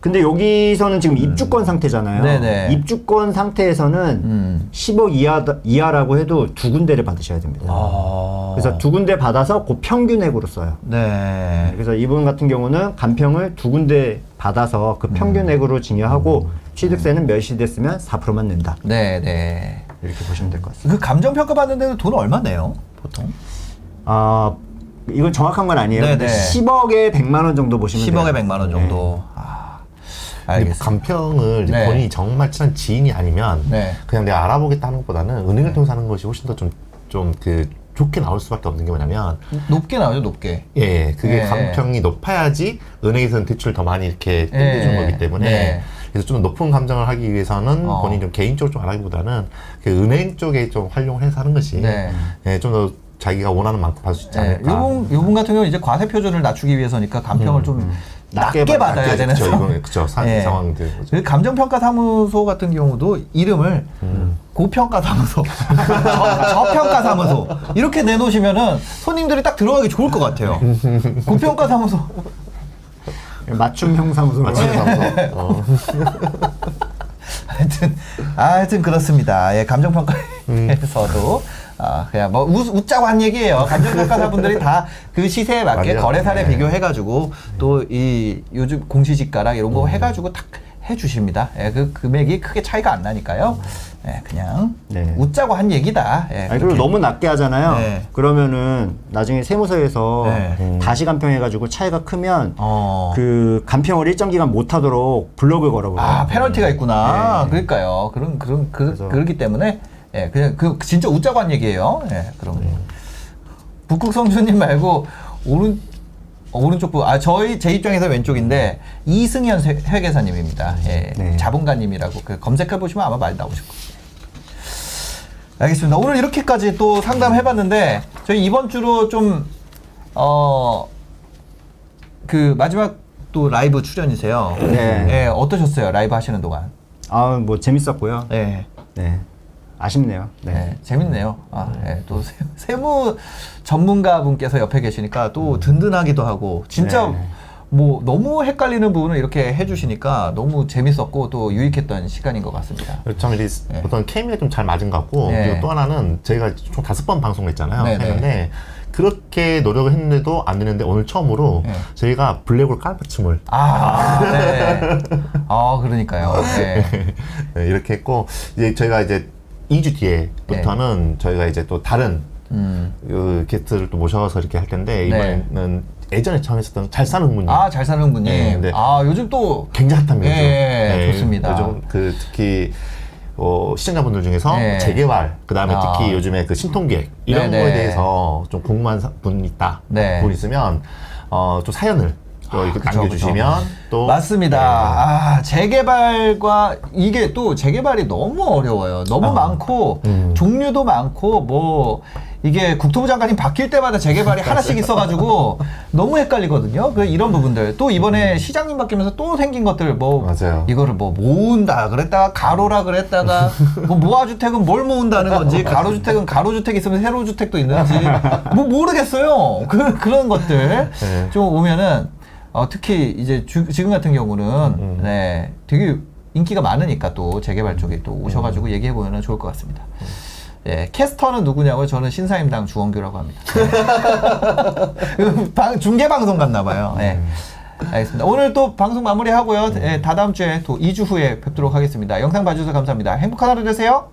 근데 여기서는 지금 입주권 상태잖아요. 음. 네네. 입주권 상태에서는 음. 10억 이하, 이하라고 해도 두 군데를 받으셔야 됩니다. 아. 그래서 두 군데 받아서 그 평균액으로 써요. 네. 그래서 이분 같은 경우는 간평을 두 군데 받아서 그 평균액으로 증여하고 취득세는 멸실됐으면 4%만 낸다. 네, 네. 이렇게 보시면 될 것 같습니다. 그 감정평가 받는 데는 돈 얼마 내요? 보통? 아, 이건 정확한 건 아니에요. 네네. 근데 10억에 100만 원 정도 보시면 10억에 돼요. 100만 원 정도. 아. 근데 알겠습니다. 간평을 네. 본인이 정말 친한 지인이 아니면 네. 그냥 내가 알아보겠다 하는 것보다는 은행을 통해서 하는 것이 훨씬 더 좀 좀 그 좋게 나올 수밖에 없는 게 뭐냐면 높게 나오죠, 높게. 예, 예 그게 네. 감평이 높아야지 은행에서는 대출을 더 많이 이렇게 땡겨주는 네. 거기 때문에 네. 그래서 좀 높은 감정을 하기 위해서는 어. 본인 좀 개인적으로 좀 알아보기보다는 그 은행 쪽에 좀 활용을 해서 하는 것이 네. 예, 좀 더 자기가 원하는 만큼 받을 수 있지 네. 않을까. 요분, 요분 같은 경우는 이제 과세 표준을 낮추기 위해서니까 감평을 좀 낮게, 낮게 받- 낮게 되는 그쵸, 상황. 이건 그쵸, 사- 예. 상황들. 그죠. 그 감정평가 사무소 같은 경우도 이름을 고평가 사무소, 저, 저평가 사무소 이렇게 내놓으시면은 손님들이 딱 들어가기 좋을 것 같아요. 고평가 사무소. 맞춤형 사무소. 맞춤 사무소. 어. 하여튼 아, 하여튼 그렇습니다. 예, 감정평가에서도 아, 그냥 뭐 웃, 웃자고 한 얘기예요. 감정평가사분들이 다 그 시세에 맞게 맞아요. 거래 사례 네. 비교해가지고 또 이 요즘 공시지가랑 이런 거 해가지고 탁 해주십니다. 예, 그 금액이 크게 차이가 안 나니까요. 예, 그냥 네. 웃자고 한 얘기다. 예, 아니, 그리고 그렇게. 너무 낮게 하잖아요. 네. 그러면은 나중에 세무서에서 네. 다시 간평해가지고 차이가 크면 어. 그 간평을 일정 기간 못하도록 블록을 걸어버려요. 아 페널티가 있구나. 네. 그러니까요. 그런 그런 그, 그래서- 그렇기 때문에 예 그냥 그 진짜 웃자고 한 얘기예요. 예 그럼 북극 성주님 말고 오른 어, 오른쪽 부, 아, 저희, 제 입장에서 왼쪽인데, 이승현 세- 회계사님입니다. 예. 네. 자본가님이라고, 그 검색해 보시면 아마 많이 나오실 거예요. 알겠습니다. 오늘 이렇게까지 또 상담해봤는데, 저희 이번 주로 좀, 어, 그, 마지막 또 라이브 출연이세요. 네. 예, 어떠셨어요? 라이브 하시는 동안. 아, 뭐 재밌었고요. 네. 네. 아쉽네요. 네. 네, 재밌네요. 아, 예, 또 세, 세무 전문가분께서 옆에 계시니까 또 든든하기도 하고 진짜 네. 뭐 너무 헷갈리는 부분을 이렇게 해주시니까 너무 재밌었고 또 유익했던 시간인 것 같습니다. 참 이제 네. 어떤 케미가 좀 잘 맞은 것 같고 네. 그리고 또 하나는 저희가 총 다섯 번 방송을 했잖아요. 네, 네. 했는데 그렇게 노력을 했는데도 안 되는데 오늘 처음으로 네. 저희가 블랙홀 깔맞춤을 아, 네. 아, 그러니까요. 네. 네, 이렇게 했고 이제 저희가 이제 2주 뒤에부터는 저희가 이제 또 다른 음. 그 게스트를 또 모셔서 이렇게 할 텐데 네. 이번에는 예전에 처음 했었던 잘 사는 분님 아, 잘 사는 분님. 네, 네. 아, 요즘 또 굉장히 핫합니다. 요즘. 예, 좋습니다. 요즘 그 특히 어, 시청자분들 중에서 네. 재개발, 그 다음에 아. 특히 요즘에 그 신통기획 이런 네네. 거에 대해서 좀 궁금한 사- 분 있다, 네. 분 있으면 어, 좀 사연을 또 이렇게 그쵸, 남겨주시면 그쵸. 또 맞습니다. 네. 아, 재개발과 이게 또 재개발이 너무 어려워요. 너무 많고 음. 종류도 많고 뭐 이게 국토부 장관이 바뀔 때마다 재개발이 하나씩 있어가지고 너무 헷갈리거든요. 그 이런 부분들 또 이번에 시장님 바뀌면서 또 생긴 것들 뭐 음. 맞아요. 이거를 뭐 모은다 그랬다가 가로라 그랬다가 뭐 모아주택은 뭘 모은다는 건지 가로주택은 가로주택 있으면 세로주택도 있는지 뭐 모르겠어요. 그 그런 것들 네. 좀 오면은 어, 특히 이제 주- 지금 같은 경우는 음. 네 되게 인기가 많으니까 또 재개발 쪽에 또 오셔가지고 얘기해 보면 좋을 것 같습니다. 예, 캐스터는 누구냐고요? 저는 신사임당 주원규라고 합니다. 그 방- 중계 방송 갔나 봐요. 예. 알겠습니다. 오늘 또 방송 마무리하고요. 예, 다다음 주에 또 2주 후에 뵙도록 하겠습니다. 영상 봐주셔서 감사합니다. 행복한 하루 되세요.